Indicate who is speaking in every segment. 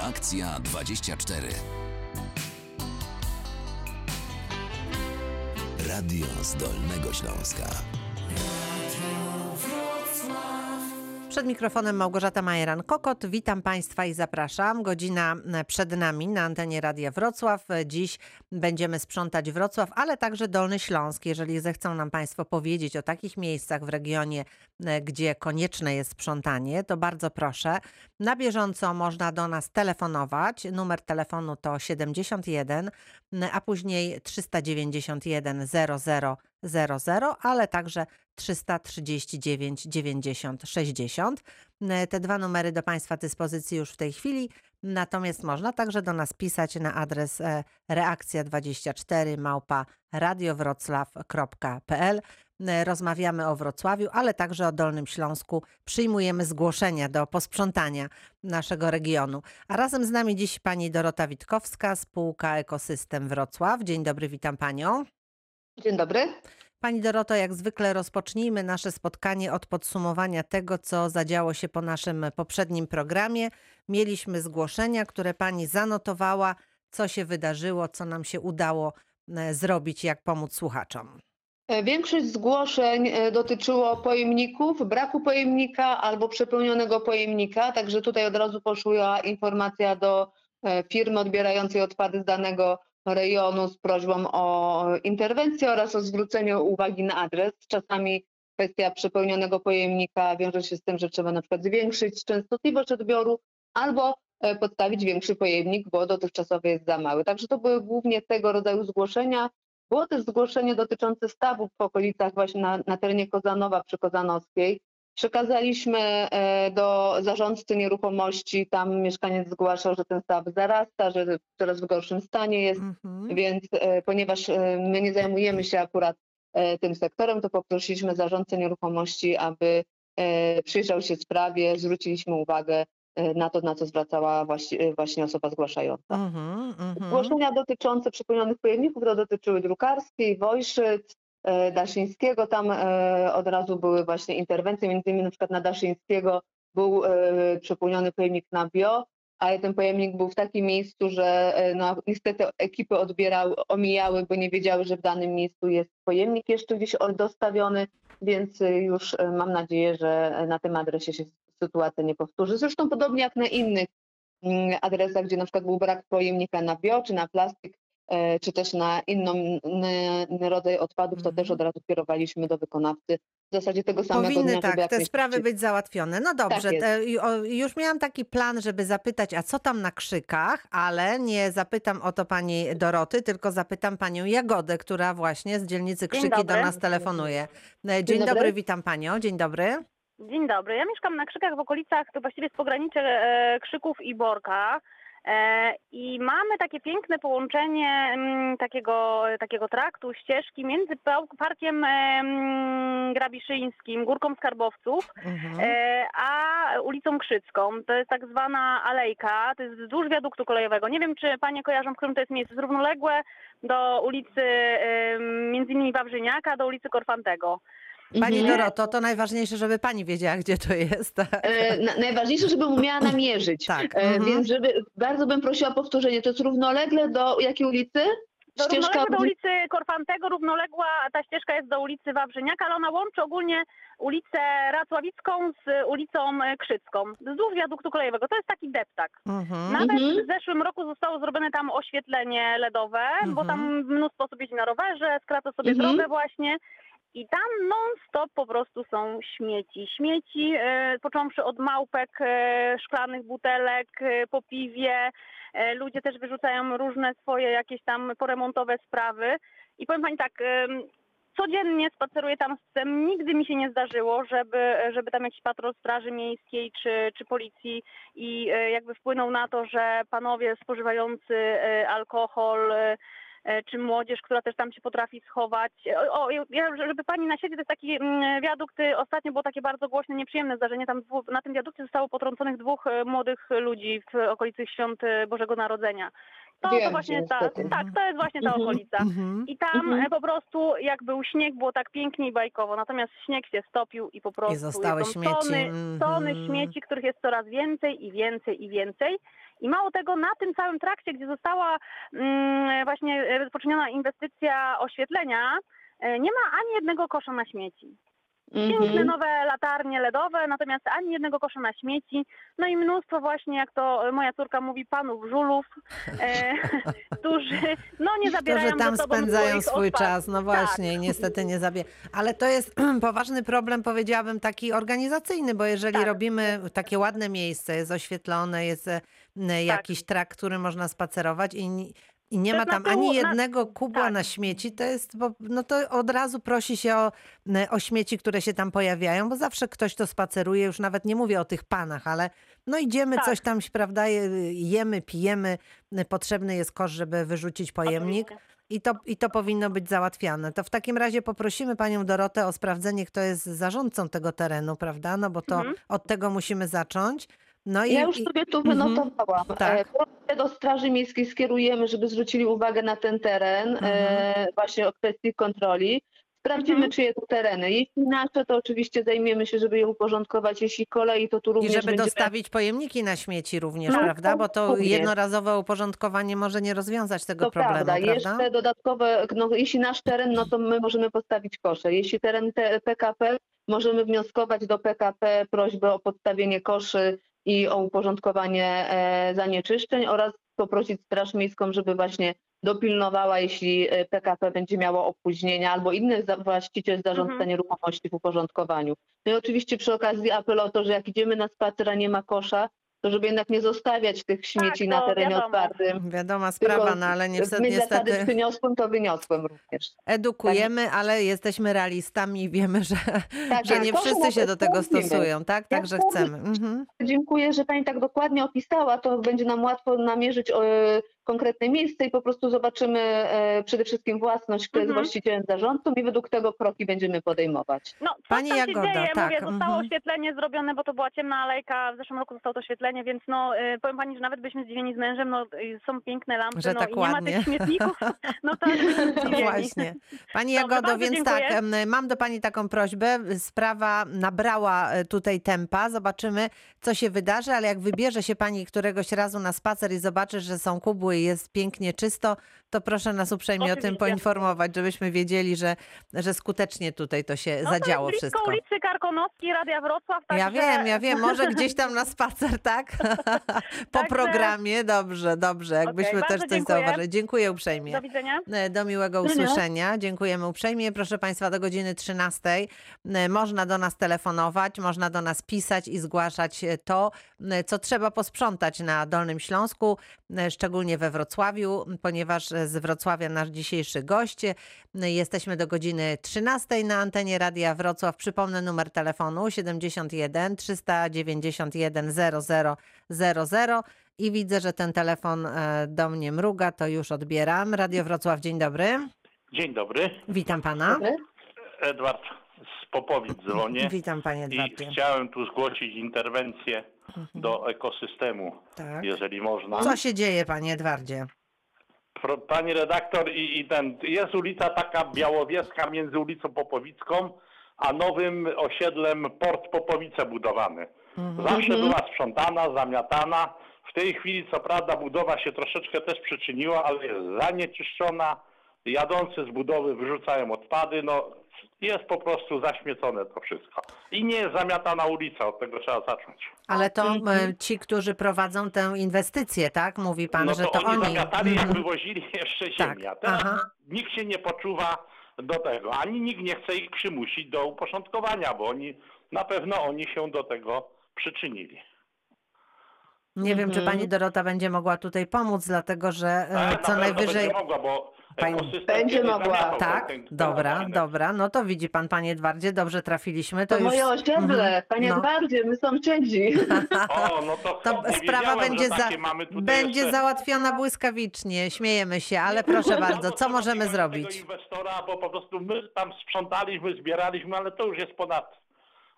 Speaker 1: Reakcja 24. Radio z Dolnego Śląska.
Speaker 2: Przed mikrofonem Małgorzata Majeran-Kokot. Witam Państwa i zapraszam. Godzina przed nami na antenie Radia Wrocław. Dziś będziemy sprzątać Wrocław, ale także Dolny Śląsk. Jeżeli zechcą nam Państwo powiedzieć o takich miejscach w regionie, gdzie konieczne jest sprzątanie, to bardzo proszę. Na bieżąco można do nas telefonować. Numer telefonu to 71, a później 391 00 00, ale także 339 90 60. Te dwa numery do Państwa dyspozycji już w tej chwili. Natomiast można także do nas pisać na adres reakcja24 małpa radiowroclaw.pl. Rozmawiamy o Wrocławiu, ale także o Dolnym Śląsku. Przyjmujemy zgłoszenia do posprzątania naszego regionu. A razem z nami dziś pani Dorota Witkowska, spółka Ekosystem Wrocław. Dzień dobry, witam panią.
Speaker 3: Dzień dobry.
Speaker 2: Pani Doroto, jak zwykle rozpocznijmy nasze spotkanie od podsumowania tego, co zadziało się po naszym poprzednim programie. Mieliśmy zgłoszenia, które pani zanotowała, co się wydarzyło, co nam się udało zrobić, jak pomóc słuchaczom.
Speaker 3: Większość zgłoszeń dotyczyło pojemników, braku pojemnika albo przepełnionego pojemnika, także tutaj od razu poszła informacja do firmy odbierającej odpady z danego rejonu z prośbą o interwencję oraz o zwrócenie uwagi na adres. Czasami kwestia przepełnionego pojemnika wiąże się z tym, że trzeba na przykład zwiększyć częstotliwość odbioru albo podstawić większy pojemnik, bo dotychczasowy jest za mały. Także to były głównie tego rodzaju zgłoszenia. Było też zgłoszenie dotyczące stawów w okolicach właśnie na, na terenie Kozanowa przy Kozanowskiej. Przekazaliśmy do zarządcy nieruchomości, tam mieszkaniec zgłaszał, że ten staw zarasta, że w coraz w gorszym stanie jest,
Speaker 2: Mhm.
Speaker 3: więc ponieważ my nie zajmujemy się akurat tym sektorem, to poprosiliśmy zarządcę nieruchomości, aby przyjrzał się sprawie, zwróciliśmy uwagę na to, na co zwracała właśnie, osoba zgłaszająca.
Speaker 2: Mhm.
Speaker 3: Zgłoszenia dotyczące przepełnionych pojemników to dotyczyły Drukarskiej, Wojszyc, e, Daszyńskiego. Tam e, od razu były właśnie interwencje, między innymi na przykład na Daszyńskiego był e, przepełniony pojemnik na bio, ale ten pojemnik był w takim miejscu, że e, no, niestety ekipy odbierały, omijały, bo nie wiedziały, że w danym miejscu jest pojemnik jeszcze gdzieś dostawiony, więc e, już e, mam nadzieję, że na tym adresie się sytuacja nie powtórzy. Zresztą podobnie jak na innych mm, adresach, gdzie na przykład był brak pojemnika na bio, czy na plastik, e, czy też na n- rodzaj odpadów, to
Speaker 2: Mhm.
Speaker 3: też od razu kierowaliśmy do wykonawcy w zasadzie tego samego
Speaker 2: Powinny
Speaker 3: dnia,
Speaker 2: tak, te sprawy być załatwione. No dobrze,
Speaker 3: jest.
Speaker 2: te, już miałam taki plan, żeby zapytać, a co tam na krzykach, ale nie zapytam o to pani Doroty, tylko zapytam panią Jagodę, która właśnie z dzielnicy Krzyki do nas telefonuje. E, Dzień,
Speaker 3: dobry.
Speaker 2: dobry, witam panią. Dzień dobry.
Speaker 4: Dzień dobry. Ja mieszkam na Krzykach w okolicach, to właściwie z pogranicze e, Krzyków i Borka. E, I mamy takie piękne połączenie mm, takiego, takiego traktu, ścieżki między pa- parkiem Grabiszyńskim, Górką Skarbowców,
Speaker 2: Mhm.
Speaker 4: e, a ulicą Krzycką. To jest tak zwana alejka, to jest wzdłuż wiaduktu kolejowego. Nie wiem, czy panie kojarzą, w którym to jest miejsce. Jest równoległe do ulicy między innymi Wawrzyniaka, do ulicy Korfantego.
Speaker 2: Pani
Speaker 3: Mhm.
Speaker 2: Doroto, to najważniejsze, żeby pani wiedziała, gdzie to jest.
Speaker 3: E, na, najważniejsze, żeby umiała namierzyć.
Speaker 2: Tak.
Speaker 3: E,
Speaker 2: mhm.
Speaker 3: Więc żeby, bardzo bym prosiła o powtórzenie. To jest równolegle do jakiej ulicy?
Speaker 4: Do
Speaker 3: Ścieżka
Speaker 4: do ulicy Korfantego, równoległa ta ścieżka jest do ulicy Wawrzyniaka, ale ona łączy ogólnie ulicę Racławicką z ulicą Krzycką. Wzdłuż wiaduktu kolejowego. To jest taki deptak.
Speaker 2: Mhm.
Speaker 4: Nawet
Speaker 3: Mhm.
Speaker 4: w zeszłym roku zostało zrobione tam oświetlenie LEDowe, bo
Speaker 2: Mhm.
Speaker 4: tam mnóstwo osób jeździ na rowerze, skraca sobie
Speaker 3: Mhm.
Speaker 4: drogę właśnie. I tam non-stop po prostu są śmieci. Śmieci, e, począwszy od małpek, e, szklanych butelek, e, po piwie. Ludzie też wyrzucają różne swoje jakieś tam poremontowe sprawy. I powiem pani tak, codziennie spaceruję tam z psem. Nigdy mi się nie zdarzyło, żeby, żeby tam jakiś patrol straży miejskiej czy, czy policji i jakby wpłynął na to, że panowie spożywający alkohol czy młodzież, która też tam się potrafi schować. O, o, żeby pani na siebie, to jest taki mm, wiadukt, y, ostatnio było takie bardzo głośne, nieprzyjemne zdarzenie. Tam na tym wiadukcie zostało potrąconych dwóch e, młodych ludzi w okolicy świąt e, Bożego Narodzenia. To,
Speaker 3: Wiem,
Speaker 4: to właśnie ta,
Speaker 3: niestety.
Speaker 4: tak, to jest właśnie ta
Speaker 3: Mhm.
Speaker 4: okolica.
Speaker 2: Mhm.
Speaker 4: I tam
Speaker 3: Mhm.
Speaker 4: po prostu jak był śnieg, było tak pięknie i bajkowo, natomiast śnieg się stopił i po prostu
Speaker 2: zostały
Speaker 4: są
Speaker 2: śmieci.
Speaker 4: tony, tony śmieci, których jest coraz więcej i więcej i więcej. I mało tego, na tym całym trakcie, gdzie została mm, właśnie poczyniona inwestycja oświetlenia, e, nie ma ani jednego kosza na śmieci. Piękne
Speaker 3: Mhm.
Speaker 4: nowe latarnie LEDowe, natomiast ani jednego kosza na śmieci. No i mnóstwo właśnie, jak to moja córka mówi, panów żulów, e, którzy no nie zabierają
Speaker 2: Którzy tam spędzają swój
Speaker 4: odpadów.
Speaker 2: czas, no właśnie, i niestety nie zabie. Ale to jest poważny problem, powiedziałabym, taki organizacyjny, bo jeżeli
Speaker 4: Tak.
Speaker 2: robimy takie ładne miejsce, jest oświetlone, jest e, n- jakiś trak, który można spacerować i, i nie ma tam ani jednego kubła
Speaker 4: tak.
Speaker 2: na śmieci, to jest, bo, no to od razu prosi się o, o śmieci, które się tam pojawiają, bo zawsze ktoś to spaceruje, już nawet nie mówię o tych panach, ale no idziemy,
Speaker 4: Tak.
Speaker 2: coś tam, prawda, je- jemy, pijemy, potrzebny jest kosz, żeby wyrzucić pojemnik. I to, I to powinno być załatwiane. To w takim razie poprosimy panią Dorotę o sprawdzenie, kto jest zarządcą tego terenu, prawda? No bo to
Speaker 4: Mhm.
Speaker 2: od tego musimy zacząć. No i,
Speaker 3: Ja już
Speaker 2: i
Speaker 3: sobie tu
Speaker 2: Mhm.
Speaker 3: wynotowałam.
Speaker 2: Tak.
Speaker 3: E, prośbę do Straży Miejskiej skierujemy, żeby zwrócili uwagę na ten teren, e,
Speaker 2: Mhm.
Speaker 3: właśnie o kwestii kontroli. Sprawdzimy,
Speaker 4: Mhm.
Speaker 3: czyje to tereny. Jeśli nasze, to oczywiście zajmiemy się, żeby je uporządkować. Jeśli kolei, to tu
Speaker 2: i
Speaker 3: również
Speaker 2: żeby
Speaker 3: będziemy...
Speaker 2: dostawić pojemniki na śmieci również,
Speaker 3: No,
Speaker 2: prawda? Bo to
Speaker 3: również.
Speaker 2: jednorazowe uporządkowanie może nie rozwiązać tego
Speaker 3: To
Speaker 2: problemu,
Speaker 3: prawda.
Speaker 2: prawda?
Speaker 3: Jeszcze dodatkowe, no, jeśli nasz teren, no to my możemy postawić kosze. Jeśli teren te, PKP, możemy wnioskować do PKP prośbę o podstawienie koszy i o uporządkowanie e, zanieczyszczeń oraz poprosić Straż Miejską, żeby właśnie dopilnowała, jeśli e, PKP będzie miało opóźnienia albo inny właściciel zarządca
Speaker 4: Mhm.
Speaker 3: nieruchomości w uporządkowaniu. No i oczywiście przy okazji apel o to, że jak idziemy na spacer, a nie ma kosza, to żeby jednak nie zostawiać tych śmieci na
Speaker 4: to
Speaker 3: terenie
Speaker 4: wiadomo.
Speaker 3: otwartym.
Speaker 2: Wiadoma sprawa,
Speaker 3: Tylko
Speaker 2: no ale niestety,
Speaker 3: My zasady
Speaker 2: niestety
Speaker 3: przyniosłem, to wyniosłem również.
Speaker 2: edukujemy, ale jesteśmy realistami i wiemy, że,
Speaker 3: Tak,
Speaker 2: że
Speaker 3: tak,
Speaker 2: nie wszyscy się do tego stosują, tak?
Speaker 3: Ja
Speaker 2: Także chcemy. Mhm.
Speaker 3: Dziękuję, że Pani tak dokładnie opisała. To będzie nam łatwo namierzyć e, konkretne miejsce i po prostu zobaczymy e, przede wszystkim własność, kto jest
Speaker 4: Mhm.
Speaker 3: właścicielem zarządcą i według tego kroki będziemy podejmować.
Speaker 4: No, coś
Speaker 2: Pani
Speaker 4: tam
Speaker 2: Jagoda,
Speaker 4: się dzieje,
Speaker 2: tak,
Speaker 4: mówię, zostało
Speaker 2: mhm.
Speaker 4: oświetlenie zrobione, bo to była ciemna alejka, w zeszłym roku zostało to oświetlenie, więc no, y, powiem Pani, że nawet byśmy zdziwieni z mężem, no są piękne lampy,
Speaker 2: Że
Speaker 4: no
Speaker 2: tak
Speaker 4: i nie ma
Speaker 2: ładnie.
Speaker 4: tych śmietników, no zdziwieni.
Speaker 2: właśnie. Pani
Speaker 4: Dobrze,
Speaker 2: Jagodo,
Speaker 4: bardzo
Speaker 2: więc
Speaker 4: dziękuję.
Speaker 2: tak, mam do Pani taką prośbę. Sprawa nabrała e, tutaj tempa. Zobaczymy, co się wydarzy, ale jak wybierze się Pani któregoś razu na spacer i zobaczy, że są kubły i jest pięknie czysto, to proszę nas uprzejmie o tym
Speaker 4: Oczywiście.
Speaker 2: poinformować, żebyśmy wiedzieli, że, że skutecznie tutaj to się
Speaker 4: No
Speaker 2: zadziało
Speaker 4: to jest
Speaker 2: wszystko.
Speaker 4: ulicy Karkonoskiej, Radia Wrocław, także...
Speaker 2: Ja wiem, ja wiem, może gdzieś tam na spacer, tak? po
Speaker 4: Także-
Speaker 2: programie, dobrze, dobrze, jakbyśmy
Speaker 4: Okej,
Speaker 2: też coś
Speaker 4: dziękuję.
Speaker 2: zauważyli. Dziękuję uprzejmie.
Speaker 4: Do widzenia.
Speaker 2: E, Do miłego usłyszenia. Dziękujemy uprzejmie. Proszę Państwa, do godziny 13 e, można do nas telefonować, można do nas pisać i zgłaszać e, to, co trzeba posprzątać na Dolnym Śląsku, szczególnie we Wrocławiu, ponieważ z Wrocławia nasz dzisiejszy gość. E, Jesteśmy do godziny 13 na antenie Radia Wrocław. Przypomnę numer telefonu 71 391 00 00 i widzę, że ten telefon e, do mnie mruga, to już odbieram. Radio Wrocław, dzień dobry.
Speaker 5: Dzień dobry,
Speaker 2: Witam pana.
Speaker 3: Dobry?
Speaker 5: Edward z Popowic dzwonię
Speaker 2: Witam panie
Speaker 5: i
Speaker 2: Edwardzie.
Speaker 5: chciałem tu zgłosić interwencję do ekosystemu,
Speaker 2: Tak.
Speaker 5: jeżeli można.
Speaker 2: Co się dzieje, panie Edwardzie?
Speaker 5: Pro- Pani redaktor i, i ten, jest ulica taka białowieska między ulicą Popowicką a nowym osiedlem Port Popowice budowany. Zawsze
Speaker 3: Mhm.
Speaker 5: była sprzątana, zamiatana. W tej chwili co prawda budowa się troszeczkę też przyczyniła, ale jest zanieczyszczona. Jadący z budowy wyrzucają odpady, no jest po prostu zaśmiecone to wszystko. I nie jest zamiatana ulica, od tego trzeba zacząć.
Speaker 2: Ale to
Speaker 3: Mhm.
Speaker 2: e, ci, którzy prowadzą tę inwestycję, tak? Mówi pan,
Speaker 5: no
Speaker 2: że
Speaker 5: to,
Speaker 2: to
Speaker 5: oni
Speaker 2: oni.
Speaker 5: zamiatali, jak
Speaker 2: Mhm.
Speaker 5: wywozili jeszcze
Speaker 2: Tak,
Speaker 5: ziemię. A teraz
Speaker 2: aha.
Speaker 5: nikt się nie poczuwa do tego, ani nikt nie chce ich przymusić do uporządkowania, bo oni na pewno oni się do tego przyczynili.
Speaker 2: Nie wiem, czy
Speaker 3: Mhm.
Speaker 2: pani Dorota będzie mogła tutaj pomóc, dlatego że e,
Speaker 5: Ale
Speaker 2: co
Speaker 5: na pewno
Speaker 2: najwyżej.
Speaker 5: będzie mogła, bo
Speaker 2: Pani-
Speaker 3: Będzie mogła.
Speaker 2: Tak,
Speaker 5: ten- ten
Speaker 2: dobra, dobra. No to widzi pan, panie Edwardzie, dobrze trafiliśmy. To,
Speaker 3: To
Speaker 2: już...
Speaker 3: moje osiedle,
Speaker 2: Mhm.
Speaker 3: Panie
Speaker 2: No.
Speaker 3: Edwardzie, my sąsiedzi.
Speaker 5: O, no to,
Speaker 2: To sprawa będzie, za, będzie
Speaker 5: jeszcze...
Speaker 2: załatwiona błyskawicznie, śmiejemy się, ale proszę bardzo,
Speaker 5: No
Speaker 2: co możemy zrobić?
Speaker 5: Inwestora, bo po prostu my tam sprzątaliśmy, zbieraliśmy, ale to już jest ponad.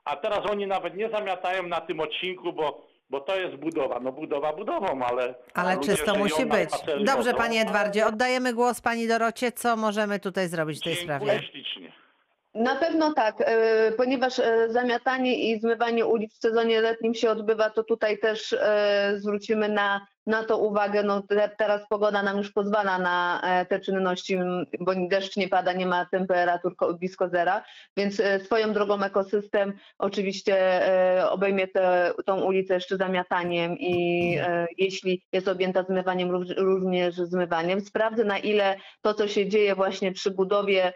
Speaker 5: A teraz oni nawet nie zamiatają na tym odcinku, bo bo to jest budowa. No budowa budową, ale...
Speaker 2: Ale
Speaker 5: ludzie
Speaker 2: czysto
Speaker 5: żyją
Speaker 2: musi
Speaker 5: na
Speaker 2: być. Dobrze,
Speaker 5: wodą.
Speaker 2: panie Edwardzie, oddajemy głos pani Dorocie. Co możemy tutaj zrobić w tej
Speaker 5: Dziękuję
Speaker 2: sprawie?
Speaker 5: ślicznie.
Speaker 3: Na pewno tak, e, ponieważ e, zamiatanie i zmywanie ulic w sezonie letnim się odbywa, to tutaj też e, zwrócimy na, na to uwagę. No, te, teraz pogoda nam już pozwala na te czynności, bo deszcz nie pada, nie ma temperatur ko- blisko zera, więc swoją drogą ekosystem oczywiście obejmie te, tą ulicę jeszcze zamiataniem i jeśli jest objęta zmywaniem, ró- również zmywaniem. Sprawdzę na ile to, co się dzieje właśnie przy budowie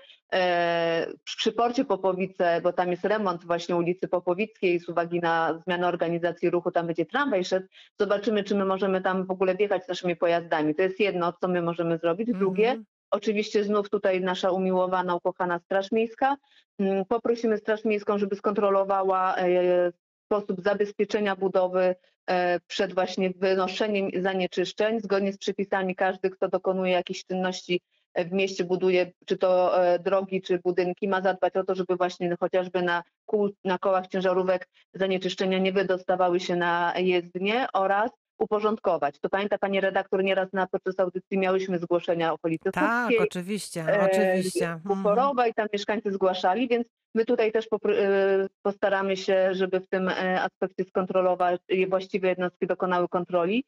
Speaker 3: przy porcie Popowice, bo tam jest remont właśnie ulicy Popowickiej z uwagi na zmianę organizacji ruchu, tam będzie tramwaj szedł. Zobaczymy, czy my możemy tam w ogóle wjechać z naszymi pojazdami. To jest jedno, co my możemy zrobić. Drugie,
Speaker 2: Mhm.
Speaker 3: Oczywiście znów tutaj nasza umiłowana, ukochana Straż Miejska. Mm, Poprosimy Straż Miejską, żeby skontrolowała e, sposób zabezpieczenia budowy e, przed właśnie wynoszeniem zanieczyszczeń. Zgodnie z przepisami każdy, kto dokonuje jakichś czynności e, w mieście, buduje czy to e, drogi, czy budynki, ma zadbać o to, żeby właśnie chociażby na, kół, na kołach ciężarówek zanieczyszczenia nie wydostawały się na jezdnie oraz uporządkować. To pamięta pani redaktor, nieraz na podczas audycji miałyśmy zgłoszenia okolicy
Speaker 2: Tak,
Speaker 3: Słupskiej,
Speaker 2: oczywiście,
Speaker 3: e,
Speaker 2: oczywiście. Mhm.
Speaker 3: I tam mieszkańcy zgłaszali, więc my tutaj też e, postaramy się, żeby w tym e, aspekcie skontrolować i właściwe jednostki dokonały kontroli.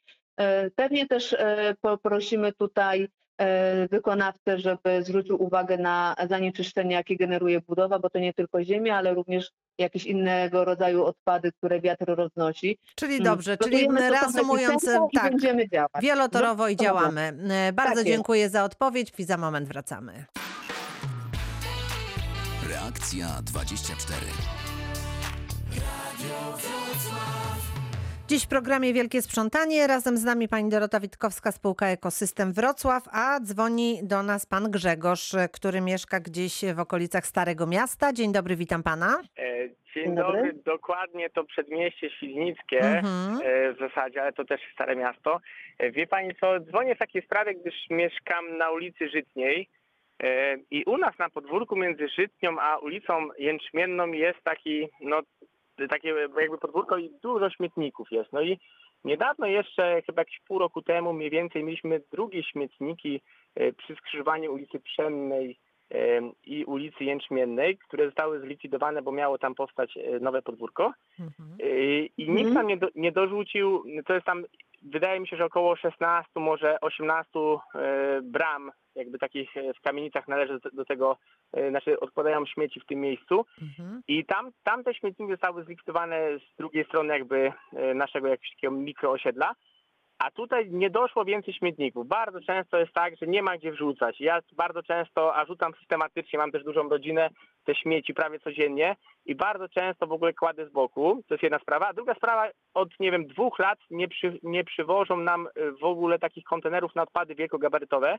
Speaker 3: Pewnie też poprosimy tutaj wykonawcę, żeby zwrócił uwagę na zanieczyszczenie, jakie generuje budowa, bo to nie tylko ziemia, ale również jakieś innego rodzaju odpady, które wiatr roznosi.
Speaker 2: Czyli
Speaker 3: Mm.
Speaker 2: dobrze, czyli
Speaker 3: Gotujemy stosowne
Speaker 2: reasumując, tak,
Speaker 3: będziemy działać.
Speaker 2: wielotorowo i
Speaker 3: Dobra.
Speaker 2: działamy. E, Bardzo
Speaker 3: Tak jest.
Speaker 2: dziękuję za odpowiedź i za moment wracamy.
Speaker 1: Reakcja 24.
Speaker 2: Dziś w programie Wielkie Sprzątanie. Razem z nami pani Dorota Witkowska, spółka Ekosystem Wrocław, a dzwoni do nas pan Grzegorz, który mieszka gdzieś w okolicach Starego Miasta. Dzień dobry, witam pana.
Speaker 6: E, Dzień
Speaker 3: dobry.
Speaker 6: dobry, dokładnie to przedmieście Świdnickie
Speaker 2: Mhm.
Speaker 6: e, w zasadzie, ale to też Stare Miasto. E, Wie Pani co, dzwonię w takiej sprawie, gdyż mieszkam na ulicy Żytniej i u nas na podwórku między Żytnią a ulicą Jęczmienną jest taki, no takie jakby podwórko i dużo śmietników jest. No i niedawno jeszcze, chyba jakieś pół roku temu mniej więcej mieliśmy drugie śmietniki e, przy skrzyżowaniu ulicy Pszennej em, i ulicy Jęczmiennej, które zostały zlikwidowane, bo miało tam powstać e, nowe podwórko.
Speaker 2: Mhm.
Speaker 6: I nikt
Speaker 3: Mhm.
Speaker 6: tam nie, do, nie dorzucił, to jest tam, wydaje mi się, że około 16, może 18 e, bram, jakby takich e, w kamienicach należy do, tego, e, znaczy odkładają śmieci w tym miejscu.
Speaker 2: Mhm.
Speaker 6: I tam, tam te śmietniki zostały zlikwidowane z drugiej strony jakby e, naszego jakiegoś takiego mikroosiedla. A tutaj nie doszło więcej śmietników. Bardzo często jest tak, że nie ma gdzie wrzucać. Ja bardzo często, a rzucam systematycznie, mam też dużą rodzinę, te śmieci prawie codziennie i bardzo często w ogóle kładę z boku. To jest jedna sprawa. A druga sprawa, od nie wiem, dwóch lat nie, przy, nie przywożą nam w ogóle takich kontenerów na odpady wielkogabarytowe.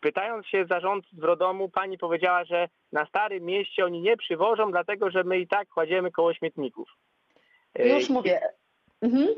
Speaker 6: Pytając się zarządcy Wrodomu, pani powiedziała, że na Starym Mieście oni nie przywożą, dlatego że my i tak kładziemy koło śmietników.
Speaker 3: Już mówię. Mhm.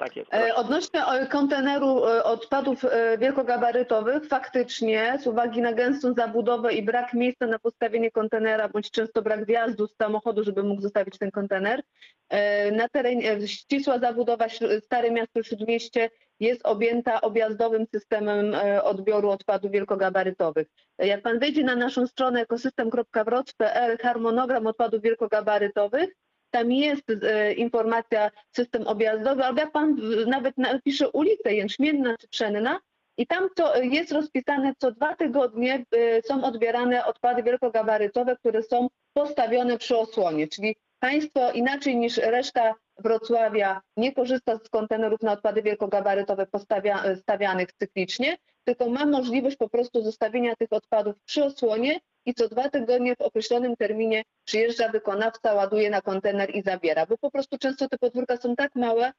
Speaker 6: Tak jest.
Speaker 3: E, Odnośnie e, konteneru e, odpadów e, wielkogabarytowych, faktycznie z uwagi na gęstą zabudowę i brak miejsca na postawienie kontenera, bądź często brak wjazdu z samochodu, żeby mógł zostawić ten kontener, e, na terenie e, ścisła zabudowa Stare Miasto Śródmieście jest objęta objazdowym systemem e, odbioru odpadów wielkogabarytowych. Jak pan wejdzie na naszą stronę ekosystem.wroc.pl harmonogram odpadów wielkogabarytowych, tam jest e, informacja system objazdowy, albo jak pan nawet napisze ulicę Jęczmienna czy Pszenna i tam to jest rozpisane co dwa tygodnie e, są odbierane odpady wielkogabarytowe, które są postawione przy osłonie, czyli państwo inaczej niż reszta Wrocławia nie korzysta z kontenerów na odpady wielkogabarytowe postawia, e, stawianych cyklicznie, tylko ma możliwość po prostu zostawienia tych odpadów przy osłonie i co dwa tygodnie w określonym terminie przyjeżdża wykonawca, ładuje na kontener i zabiera, bo po prostu często te podwórka są tak małe,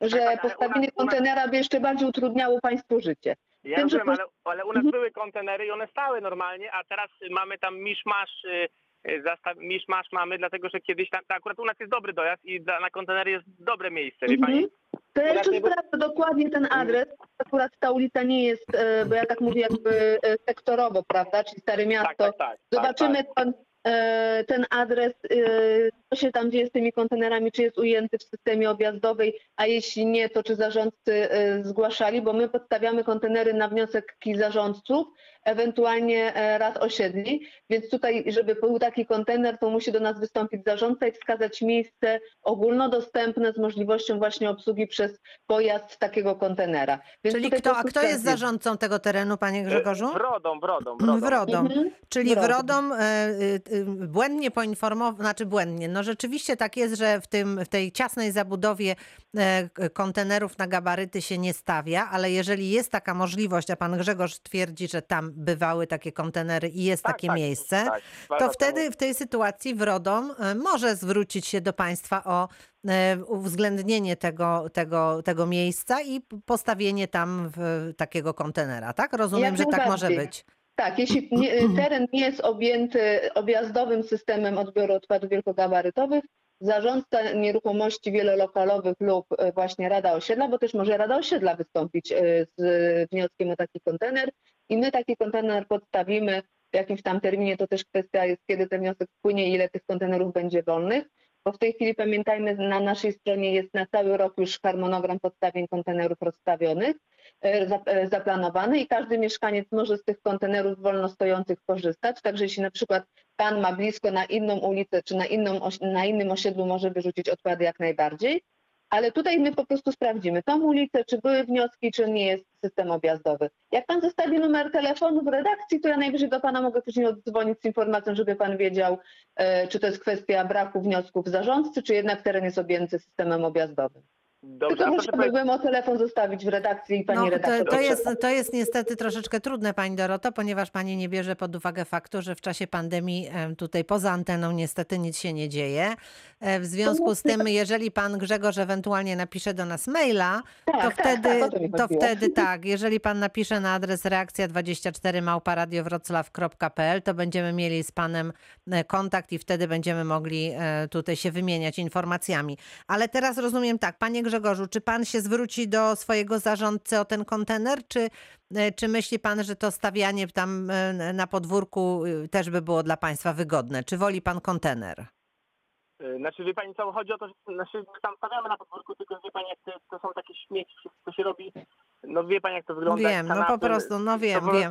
Speaker 3: że postawienie kontenera by jeszcze bardziej utrudniało Państwu życie.
Speaker 6: Ja
Speaker 3: Tym,
Speaker 6: rozumiem, ale, ale u nas były kontenery i one stały normalnie, a teraz mamy tam miszmasz, y, zastaw, miszmasz mamy, dlatego że kiedyś tam, to akurat u nas jest dobry dojazd i dla, na kontenery jest dobre miejsce, wie pani?
Speaker 3: Mhm. To ja jeszcze sprawdzę dokładnie ten adres. Akurat ta ulica nie jest, e, bo ja tak mówię jakby e, sektorowo, prawda, czyli Stare
Speaker 6: Tak,
Speaker 3: Miasto.
Speaker 6: tak, tak.
Speaker 3: Zobaczymy
Speaker 6: Tak,
Speaker 3: Pan, e, ten adres. E, się tam dzieje z tymi kontenerami, czy jest ujęty w systemie objazdowej, a jeśli nie, to czy zarządcy e, zgłaszali, bo my podstawiamy kontenery na wniosek zarządców, ewentualnie e, rad osiedli, więc tutaj, żeby był taki kontener, to musi do nas wystąpić zarządca i wskazać miejsce ogólnodostępne z możliwością właśnie obsługi przez pojazd takiego kontenera. Więc
Speaker 2: Czyli kto, a kto jest zarządcą tego terenu, panie Grzegorzu?
Speaker 6: Wrodą, wrodą, wrodą.
Speaker 2: Wrodom.
Speaker 3: Mhm.
Speaker 2: Czyli
Speaker 3: Wrodom.
Speaker 2: Wrodom e, y, y, błędnie poinformował, znaczy błędnie, no rzeczywiście tak jest, że w, tym, w tej ciasnej zabudowie e, kontenerów na gabaryty się nie stawia, ale jeżeli jest taka możliwość, a pan Grzegorz twierdzi, że tam bywały takie kontenery i jest
Speaker 6: Tak,
Speaker 2: takie
Speaker 6: tak,
Speaker 2: miejsce,
Speaker 6: tak.
Speaker 2: To wtedy w tej sytuacji Wrodom e, może zwrócić się do państwa o e, uwzględnienie tego, tego, tego miejsca i postawienie tam takiego kontenera, tak? Rozumiem,
Speaker 3: Jak
Speaker 2: że tak może być.
Speaker 3: Tak, jeśli nie, teren nie jest objęty objazdowym systemem odbioru odpadów wielkogabarytowych, zarządca nieruchomości wielolokalowych lub e, właśnie Rada Osiedla, bo też może Rada Osiedla wystąpić e, z wnioskiem o taki kontener i my taki kontener podstawimy w jakimś tam terminie, to też kwestia jest, kiedy ten wniosek wpłynie i ile tych kontenerów będzie wolnych, bo w tej chwili pamiętajmy, na naszej stronie jest na cały rok już harmonogram podstawień kontenerów rozstawionych, e, e, zaplanowany i każdy mieszkaniec może z tych kontenerów wolno stojących korzystać. Także jeśli na przykład pan ma blisko na inną ulicę czy na, inną, na innym osiedlu może wyrzucić odpady jak najbardziej. Ale tutaj my po prostu sprawdzimy tą ulicę, czy były wnioski, czy nie jest system objazdowy. Jak pan zostawi numer telefonu w redakcji, to ja najwyżej do pana mogę później oddzwonić z informacją, żeby pan wiedział, e, czy to jest kwestia braku wniosków zarządcy, czy jednak teren jest objęty systemem objazdowym.
Speaker 6: Dobrze,
Speaker 3: Tylko
Speaker 6: proszę
Speaker 3: musiałabym o telefon zostawić w redakcji i pani
Speaker 2: No, to,
Speaker 3: redaktor.
Speaker 2: to, jest, to jest niestety troszeczkę trudne, Pani Doroto, ponieważ Pani nie bierze pod uwagę faktu, że w czasie pandemii em, tutaj poza anteną niestety nic się nie dzieje. E, W związku z tym, jeżeli Pan Grzegorz ewentualnie napisze do nas maila, to
Speaker 3: tak,
Speaker 2: wtedy,
Speaker 3: tak, to
Speaker 2: to wtedy tak, jeżeli Pan napisze na adres reakcja24 małparadiowroclaw.pl, to będziemy mieli z Panem e, kontakt i wtedy będziemy mogli e, tutaj się wymieniać informacjami. Ale teraz rozumiem tak, Panie Grzegorzu, czy Pan się zwróci do swojego zarządcy o ten kontener, czy, e, czy myśli Pan, że to stawianie tam e, na podwórku e, też by było dla Państwa wygodne? Czy woli Pan kontener?
Speaker 6: Znaczy, wie pani co, chodzi o to, że znaczy, tam stawiamy na podwórku, tylko wie pani, to, to są takie śmieci, wszystko się robi, no wie pani, jak to wygląda.
Speaker 2: Wiem, no po prostu, no wiem, wiem.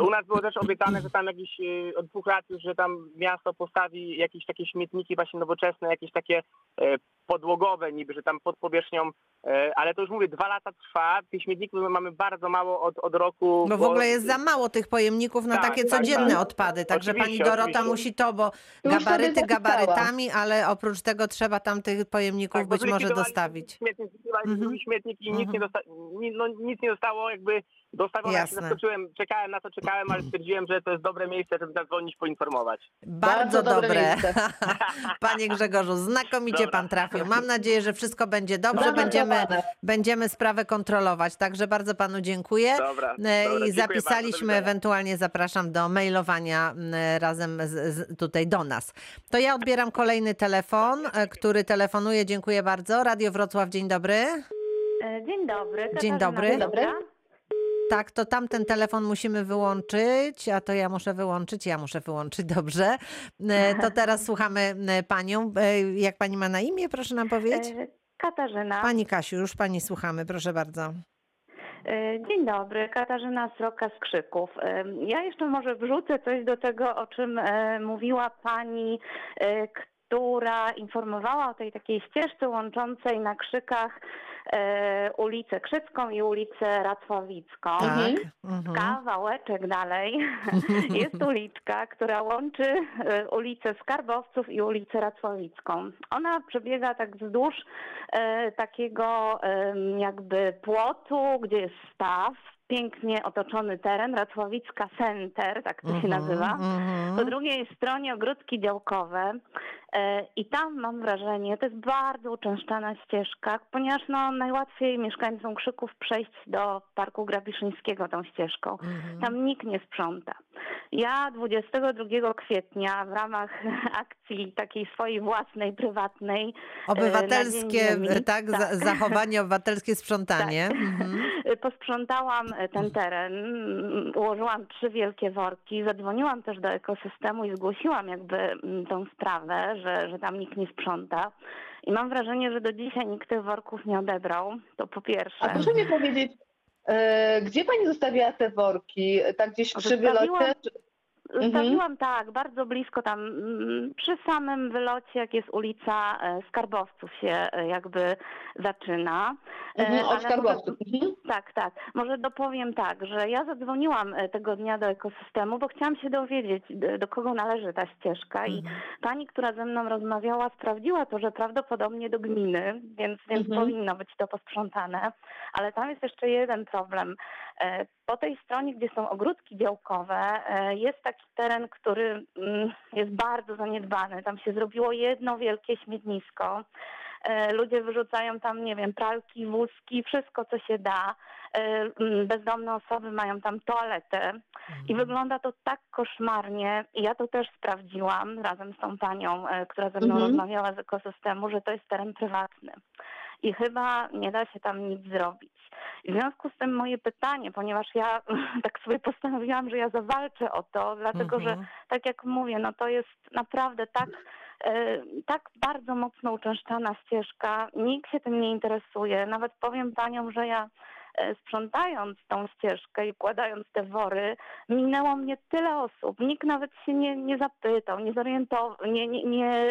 Speaker 6: U nas było też obiecane, że tam jakieś y, od dwóch lat już, że tam miasto postawi jakieś takie śmietniki właśnie nowoczesne, jakieś takie e, podłogowe niby, że tam pod powierzchnią, e, ale to już mówię, dwa lata trwa, tych śmietników my mamy bardzo mało od, od roku.
Speaker 2: Bo w ogóle jest za mało tych pojemników na
Speaker 6: Tak,
Speaker 2: takie
Speaker 6: tak,
Speaker 2: codzienne
Speaker 6: tak.
Speaker 2: odpady. Także pani Dorota
Speaker 6: oczywiście.
Speaker 2: musi to, bo gabaryty gabarytami, ale oprócz tego trzeba tam tych pojemników
Speaker 6: Tak, bo
Speaker 2: być może dostawić.
Speaker 6: Śmietnik,
Speaker 2: Mhm.
Speaker 6: śmietnik i nic,
Speaker 2: Mhm.
Speaker 6: nie dosta- ni- no, nic nie zostało jakby dostawione. Ja się
Speaker 2: Jasne.
Speaker 6: zaskoczyłem, czekałem na to, czekałem, ale stwierdziłem, że to jest dobre miejsce, żeby zadzwonić, poinformować.
Speaker 2: Bardzo,
Speaker 3: Bardzo dobre.
Speaker 2: Panie Grzegorzu, znakomicie
Speaker 6: Dobra.
Speaker 2: pan trafił. Mam nadzieję, że wszystko będzie dobrze. Będziemy, będziemy sprawę kontrolować. Także bardzo panu dziękuję.
Speaker 6: Dobra,
Speaker 2: E, I zapisaliśmy, ewentualnie zapraszam do mailowania razem z, z, tutaj do nas. To ja odbieram kolejny telefon, e, który telefonuje. Dziękuję bardzo. Radio Wrocław, dzień dobry.
Speaker 7: E, Dzień dobry.
Speaker 2: Dzień dobry.
Speaker 3: Dzień dobry.
Speaker 2: Tak, to tamten telefon musimy wyłączyć, a to ja muszę wyłączyć, ja muszę wyłączyć, dobrze. E, To teraz słuchamy e, panią. E, Jak pani ma na imię, proszę nam powiedzieć?
Speaker 7: Katarzyna.
Speaker 2: Pani Kasiu, już pani słuchamy, proszę bardzo.
Speaker 7: Dzień dobry. Katarzyna Sroka z Krzyków. Ja jeszcze może wrzucę coś do tego, o czym mówiła pani, która informowała o tej takiej ścieżce łączącej na Krzykach e, ulicę Krzycką i ulicę Racławicką.
Speaker 2: Tak.
Speaker 3: Mhm.
Speaker 2: Mhm.
Speaker 7: Kawałeczek dalej jest uliczka, która łączy e, ulicę Skarbowców i ulicę Racławicką. Ona przebiega tak wzdłuż e, takiego em, jakby płotu, gdzie jest staw, pięknie otoczony teren, Racławicka Center, tak to się
Speaker 2: Mhm,
Speaker 7: nazywa. Po drugiej stronie ogródki działkowe e, i tam mam wrażenie, to jest bardzo uczęszczana ścieżka, ponieważ no, najłatwiej mieszkańcom Krzyków przejść do Parku Grabiszyńskiego tą ścieżką.
Speaker 2: Mhm.
Speaker 7: Tam nikt nie sprząta. Ja 22 kwietnia w ramach akcji takiej swojej własnej, prywatnej, Dzień
Speaker 2: Obywatelskie, tak,
Speaker 7: tak.
Speaker 2: zachowanie obywatelskie, sprzątanie. Mhm.
Speaker 7: Posprzątałam ten teren, ułożyłam trzy wielkie worki, zadzwoniłam też do ekosystemu i zgłosiłam jakby mm, tą sprawę, że, że tam nikt nie sprząta. I mam wrażenie, że do dzisiaj nikt tych worków nie odebrał. To po pierwsze.
Speaker 3: A proszę mi powiedzieć, e, gdzie pani zostawiła te worki? Tak gdzieś przy wylocie? Mhm.
Speaker 7: Zostawiłam tak, bardzo blisko tam, mm, przy samym wylocie, jak jest ulica e, Skarbowców się e, jakby zaczyna. E,
Speaker 3: Mhm, od skarbowców. Mhm.
Speaker 7: Tak, tak. Może dopowiem tak, że ja zadzwoniłam tego dnia do ekosystemu, bo chciałam się dowiedzieć, do kogo należy ta ścieżka i
Speaker 2: Mhm.
Speaker 7: pani, która ze mną rozmawiała, sprawdziła to, że prawdopodobnie do gminy, więc, więc powinno być to posprzątane. Ale tam jest jeszcze jeden problem. Po tej stronie, gdzie są ogródki działkowe, jest taki teren, który mm, jest bardzo zaniedbany. Tam się zrobiło jedno wielkie śmietnisko. E, Ludzie wyrzucają tam, nie wiem, pralki, wózki, wszystko co się da. E, mm, Bezdomne osoby mają tam toaletę. I wygląda to tak koszmarnie. I ja to też sprawdziłam razem z tą panią, e, która ze mną
Speaker 3: Mhm.
Speaker 7: rozmawiała z ekosystemu, że to jest teren prywatny. I chyba nie da się tam nic zrobić. I w związku z tym moje pytanie, ponieważ ja tak sobie postanowiłam, że ja zawalczę o to, dlatego że
Speaker 2: Mhm.
Speaker 7: tak jak mówię, no to jest naprawdę tak, e, tak bardzo mocno uczęszczana ścieżka. Nikt się tym nie interesuje. Nawet powiem paniom, że ja sprzątając tą ścieżkę i układając te wory, minęło mnie tyle osób. Nikt nawet się nie, nie zapytał, nie zorientował, nie, nie, nie,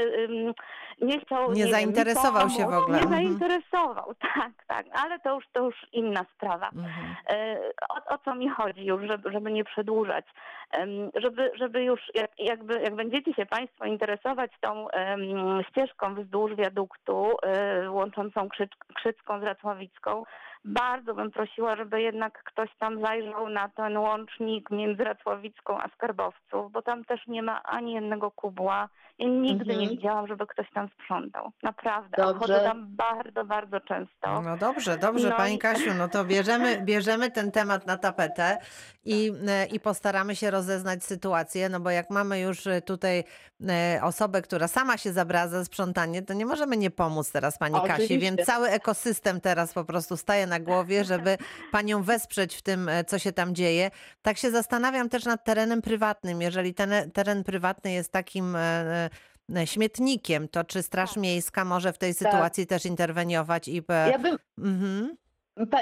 Speaker 7: nie chciał.
Speaker 2: Nie
Speaker 7: mi
Speaker 2: zainteresował się w ogóle.
Speaker 7: Nie
Speaker 2: Mhm.
Speaker 7: zainteresował, tak, tak. Ale to już, to już inna sprawa.
Speaker 2: Mhm.
Speaker 7: E, O, o co mi chodzi już, żeby, żeby nie przedłużać? Żeby, żeby już, jak, jakby, jak będziecie się Państwo interesować tą ścieżką wzdłuż wiaduktu e, łączącą Krzycz, Krzycką z Racławicką, bardzo bym prosiła, żeby jednak ktoś tam zajrzał na ten łącznik między Racławicką a Skarbowców, bo tam też nie ma ani jednego kubła. Ja nigdy
Speaker 3: Mhm.
Speaker 7: nie widziałam, żeby ktoś tam sprzątał. Naprawdę.
Speaker 3: Dobrze.
Speaker 7: chodzę tam bardzo, bardzo często.
Speaker 2: No dobrze, dobrze,
Speaker 7: No
Speaker 2: Pani
Speaker 7: i-
Speaker 2: Kasiu, no to bierzemy, bierzemy ten temat na tapetę i, e, i postaramy się rozeznać sytuację, no bo jak mamy już e, tutaj e, osobę, która sama się zabrała za sprzątanie, to nie możemy nie pomóc teraz Pani Kasi,
Speaker 3: Oczywiście.
Speaker 2: więc cały ekosystem teraz po prostu staje na głowie, żeby Panią wesprzeć w tym, e, co się tam dzieje. Tak się zastanawiam też nad terenem prywatnym. Jeżeli ten teren prywatny jest takim śmietnikiem, to czy Straż Miejska może w tej sytuacji też interweniować i...
Speaker 3: Ja bym,
Speaker 2: Mhm.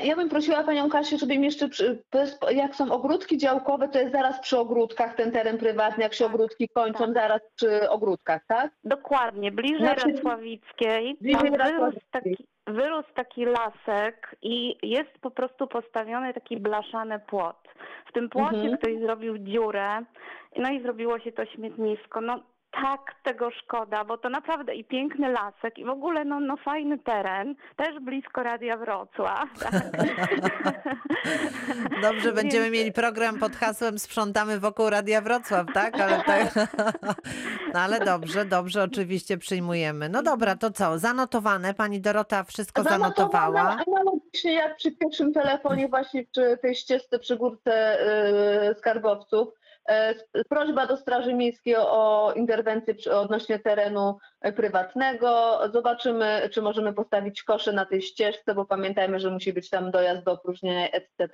Speaker 3: Ja bym prosiła panią Kasię, żeby mi jeszcze, przy, jak są ogródki działkowe, to jest zaraz przy ogródkach ten teren prywatny, jak się
Speaker 7: Tak,
Speaker 3: ogródki kończą,
Speaker 7: tak.
Speaker 3: zaraz przy ogródkach, tak?
Speaker 7: Dokładnie, bliżej
Speaker 3: Znaczy-
Speaker 7: Racławickiej.
Speaker 3: Bliżej Racławickiej.
Speaker 7: taki, wyrósł taki lasek i jest po prostu postawiony taki blaszany płot. W tym płocie
Speaker 3: Mhm.
Speaker 7: ktoś zrobił dziurę, no i zrobiło się to śmietnisko. No tak tego szkoda, bo to naprawdę i piękny lasek i w ogóle no, no fajny teren, też blisko Radia Wrocław. Tak?
Speaker 2: Dobrze, będziemy
Speaker 7: Więc-
Speaker 2: mieli program pod hasłem Sprzątamy wokół Radia Wrocław, tak? Ale, tak. No, ale dobrze, dobrze, oczywiście przyjmujemy. No dobra, to co? Zanotowane. Pani Dorota wszystko zanotowała.
Speaker 3: Analogicznie jak przy pierwszym telefonie właśnie przy tej ścieżce przy górce y, skarbowców. E, Prośba do Straży Miejskiej o interwencję odnośnie terenu e, prywatnego. Zobaczymy, czy możemy postawić kosze na tej ścieżce, bo pamiętajmy, że musi być tam dojazd do opróżnienia, etc.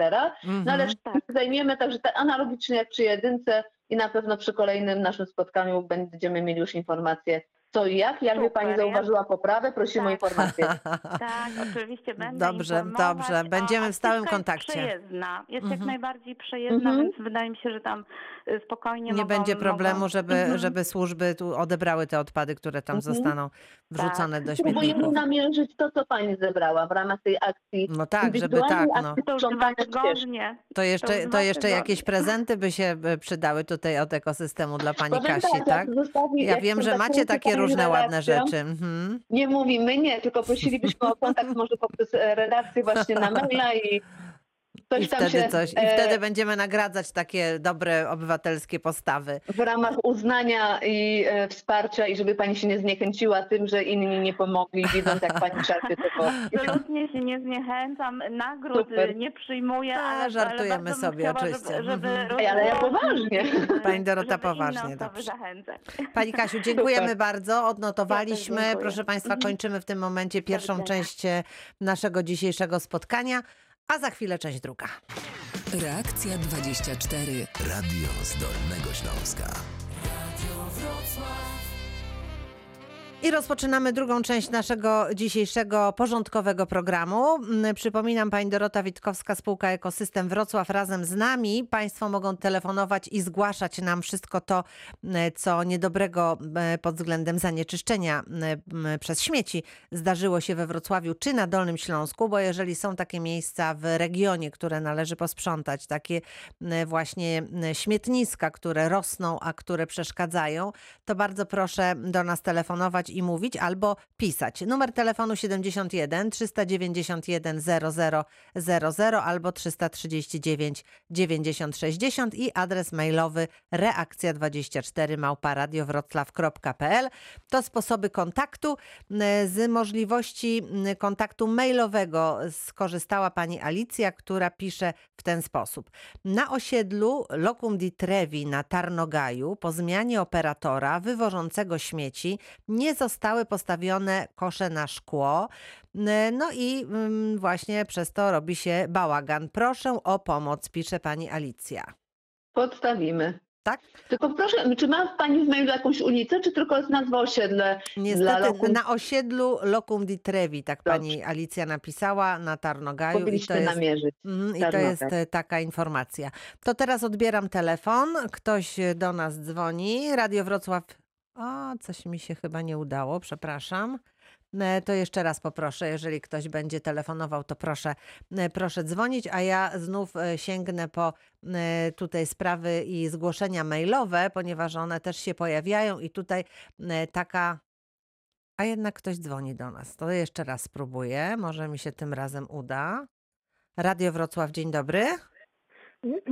Speaker 3: No ale
Speaker 2: Mhm.
Speaker 3: tak. zajmiemy także te analogicznie jak przy jedynce i na pewno przy kolejnym naszym spotkaniu będziemy mieli już informacje co i jak. Jakby
Speaker 7: Super,
Speaker 3: Pani zauważyła poprawę, prosimy o
Speaker 7: Tak.
Speaker 3: informację.
Speaker 7: Tak, oczywiście będę
Speaker 2: Dobrze,
Speaker 7: informować.
Speaker 2: dobrze. Będziemy w stałym
Speaker 7: jest
Speaker 2: kontakcie.
Speaker 7: Przejezdna. Jest
Speaker 2: Mhm.
Speaker 7: jak najbardziej przejezdna,
Speaker 3: Mhm.
Speaker 7: więc wydaje mi się, że tam y, spokojnie
Speaker 2: Nie
Speaker 7: mogą,
Speaker 2: będzie problemu,
Speaker 7: mogą...
Speaker 2: żeby,
Speaker 7: Mhm.
Speaker 2: żeby służby tu odebrały te odpady, które tam
Speaker 3: Mhm.
Speaker 2: zostaną wrzucone do
Speaker 3: Próbujemy
Speaker 2: śmietników.
Speaker 3: namierzyć to, co Pani zebrała w ramach tej akcji.
Speaker 2: No tak, żeby tak, no.
Speaker 7: To już dwa tygodnie.
Speaker 2: To jeszcze, to jeszcze
Speaker 7: tygodnie.
Speaker 2: jakieś prezenty by się e, przydały tutaj od ekosystemu dla pani Kasi, tak?
Speaker 3: zostawi-
Speaker 2: Ja wiem, że macie takie Różne ładne rzeczy. Mhm.
Speaker 3: Nie mówimy nie, tylko prosilibyśmy o kontakt może poprzez e, redakcję właśnie na maila i Coś
Speaker 2: I
Speaker 3: tam
Speaker 2: wtedy,
Speaker 3: się,
Speaker 2: coś, I
Speaker 3: e,
Speaker 2: wtedy będziemy nagradzać takie dobre obywatelskie postawy.
Speaker 3: w ramach uznania i e, wsparcia i żeby pani się nie zniechęciła tym, że inni nie pomogli, widząc jak pani czerpie te woski.
Speaker 7: Absolutnie się nie zniechęcam, nagród
Speaker 3: Super.
Speaker 7: y, nie przyjmuję,
Speaker 2: A,
Speaker 7: ale
Speaker 2: żartujemy
Speaker 7: ale
Speaker 2: sobie,
Speaker 7: chciała,
Speaker 2: oczywiście.
Speaker 7: Żeby, żeby
Speaker 2: Mhm.
Speaker 3: Ej, ale ja poważnie.
Speaker 2: Pani Dorota,
Speaker 7: żeby
Speaker 2: poważnie, dobrze. Pani Kasiu, dziękujemy
Speaker 3: Super.
Speaker 2: bardzo. Odnotowaliśmy.
Speaker 7: Ja.
Speaker 2: Proszę Państwa,
Speaker 7: Mhm.
Speaker 2: kończymy w tym momencie pierwszą część e, naszego dzisiejszego spotkania, a za chwilę część druga.
Speaker 1: Reakcja 24. Radio z Dolnego Śląska.
Speaker 2: I rozpoczynamy drugą część naszego dzisiejszego porządkowego programu. Mm, Przypominam, pani Dorota Witkowska, spółka Ekosystem Wrocław razem z nami. Państwo mogą telefonować i zgłaszać nam wszystko to, mm, co niedobrego mm, pod względem zanieczyszczenia przez śmieci zdarzyło się we Wrocławiu czy na Dolnym Śląsku, bo jeżeli są takie miejsca w regionie, które należy posprzątać, takie właśnie śmietniska, które rosną, a które przeszkadzają, to bardzo proszę do nas telefonować i mówić albo pisać. Numer telefonu 71 391 00 00 albo 339 90 60 i adres mailowy reakcja24 małparadiowroclaw.pl. To sposoby kontaktu. Z możliwości mm, kontaktu mailowego skorzystała pani Alicja, która pisze w ten sposób. Na osiedlu Locum di Trevi na Tarnogaju po zmianie operatora wywożącego śmieci nie zostały postawione kosze na szkło. No i mm, właśnie przez to robi się bałagan. Proszę o pomoc, pisze pani Alicja.
Speaker 3: Podstawimy.
Speaker 2: Tak?
Speaker 3: Tylko proszę, czy ma pani w mailu jakąś ulicę, czy tylko jest nazwa osiedle?
Speaker 2: Niestety
Speaker 3: lokum...
Speaker 2: na osiedlu Locum di Trevi, tak
Speaker 3: Dobrze.
Speaker 2: pani Alicja napisała, na Tarnogaju. I to
Speaker 3: Powinniśmy
Speaker 2: jest
Speaker 3: namierzyć.
Speaker 2: Mhm, I to jest e, taka informacja. To teraz odbieram telefon. Ktoś do nas dzwoni. Radio Wrocław. O, coś mi się chyba nie udało, przepraszam. E, To jeszcze raz poproszę, jeżeli ktoś będzie telefonował, to proszę, e, proszę dzwonić, a ja znów e, sięgnę po tutaj sprawy i zgłoszenia mailowe, ponieważ one też się pojawiają i tutaj taka a jednak ktoś dzwoni do nas. To jeszcze raz spróbuję. Może mi się tym razem uda. Radio Wrocław, dzień dobry.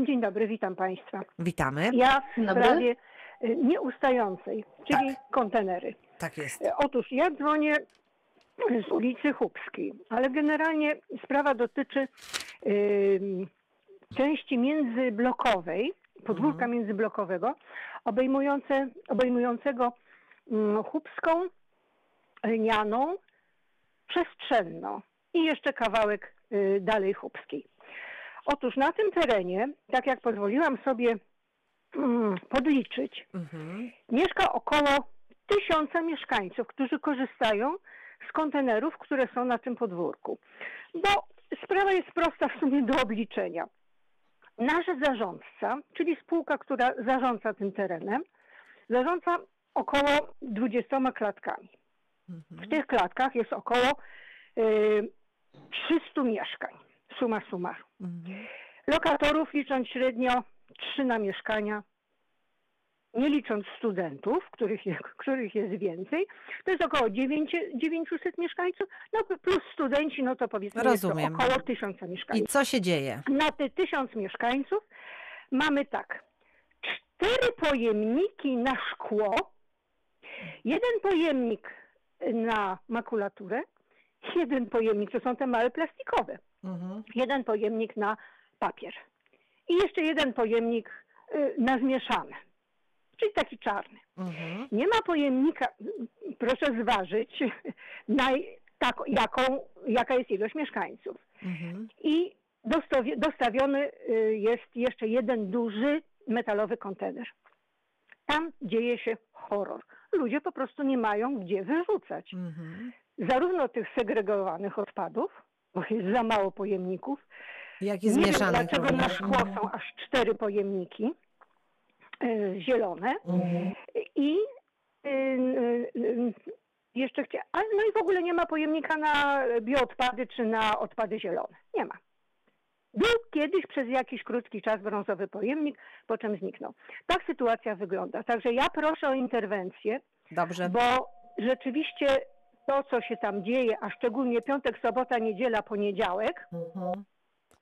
Speaker 8: Dzień dobry, witam Państwa.
Speaker 2: Witamy.
Speaker 8: Ja w sprawie nieustającej, czyli kontenery.
Speaker 2: Tak jest.
Speaker 8: E, Otóż ja dzwonię z ulicy Chubskiej, ale generalnie sprawa dotyczy ym, części międzyblokowej, podwórka międzyblokowego, obejmujące, obejmującego mm, Chubską, Lnianą, Przestrzenną i jeszcze kawałek y, dalej Chubskiej. Otóż na tym terenie, tak jak pozwoliłam sobie podliczyć,
Speaker 2: Mhm.
Speaker 8: mieszka około tysiąca mieszkańców, którzy korzystają z kontenerów, które są na tym podwórku. Bo sprawa jest prosta w sumie do obliczenia. Nasz zarządca, czyli spółka, która zarządza tym terenem, zarządza około 20 klatkami. W tych klatkach jest około y, 300 mieszkań, suma summarum.
Speaker 2: Mhm.
Speaker 8: Lokatorów licząc średnio 3 na mieszkania, nie licząc studentów, których jest, których jest więcej, to jest około 9, 900 mieszkańców, no plus studenci, no to powiedzmy
Speaker 2: Rozumiem.
Speaker 8: około 1000
Speaker 2: I
Speaker 8: mieszkańców.
Speaker 2: co się dzieje?
Speaker 8: Na te 1000 mieszkańców mamy tak, cztery pojemniki na szkło, jeden pojemnik na makulaturę, jeden pojemnik, to są te małe plastikowe,
Speaker 2: Mhm.
Speaker 8: jeden pojemnik na papier i jeszcze jeden pojemnik y, na zmieszane, czyli taki czarny.
Speaker 2: Mhm.
Speaker 8: Nie ma pojemnika, proszę zważyć, na tak, jaką, jaka jest ilość mieszkańców.
Speaker 2: Mhm.
Speaker 8: I dostawi- dostawiony y, jest jeszcze jeden duży metalowy kontener. Tam dzieje się horror. Ludzie po prostu nie mają gdzie wyrzucać.
Speaker 2: Mhm.
Speaker 8: Zarówno tych segregowanych odpadów, bo jest za mało pojemników,
Speaker 2: Jak
Speaker 8: nie wiem, dlaczego na szkło są aż cztery pojemniki y, zielone
Speaker 2: Mhm.
Speaker 8: i y, y, y, jeszcze chcia... ale no i w ogóle nie ma pojemnika na bioodpady czy na odpady zielone. Nie ma. Był kiedyś przez jakiś krótki czas brązowy pojemnik, po czym zniknął. Tak sytuacja wygląda. Także ja proszę o interwencję,
Speaker 2: Dobrze.
Speaker 8: bo rzeczywiście to, co się tam dzieje, a szczególnie piątek, sobota, niedziela, poniedziałek,
Speaker 2: Mhm.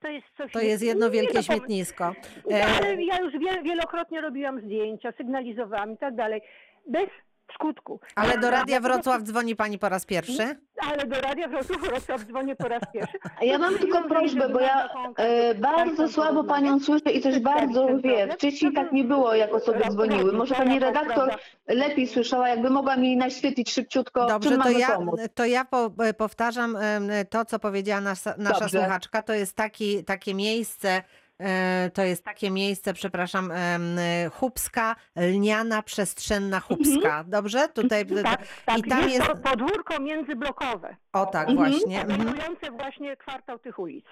Speaker 8: To jest coś...
Speaker 2: To jest jedno
Speaker 8: nie
Speaker 2: wielkie
Speaker 8: pom-
Speaker 2: śmietnisko. E,
Speaker 8: Ale ja już wiel, wielokrotnie robiłam zdjęcia, sygnalizowałam i tak dalej. Bez skutku.
Speaker 2: Ale do Radia Wrocław dzwoni pani po raz pierwszy?
Speaker 8: Ale do Radia Wrocław, Wrocław dzwonię po raz pierwszy.
Speaker 3: A Ja mam tylko prośbę, bo ja e, bardzo słabo panią słyszę i coś bardzo wie. Wcześniej tak nie było, jak osoby dzwoniły. Może pani redaktor lepiej słyszała, jakby mogła mi naświetlić szybciutko,
Speaker 2: Dobrze,
Speaker 3: czym
Speaker 2: to
Speaker 3: mamy
Speaker 2: ja,
Speaker 3: pomóc.
Speaker 2: to ja po, e, powtarzam em, to, co powiedziała nasza, nasza
Speaker 3: Dobrze.
Speaker 2: słuchaczka. To jest taki, takie miejsce, to jest takie miejsce, przepraszam, e, Chubska, lniana, przestrzenna Chubska. Dobrze? Tutaj,
Speaker 8: Tak, tak.
Speaker 2: I tam
Speaker 8: jest,
Speaker 2: jest,
Speaker 8: to podwórko międzyblokowe,
Speaker 2: o tak
Speaker 3: Mhm.
Speaker 2: właśnie. mhm.
Speaker 8: obejmujące właśnie kwartał tych ulic.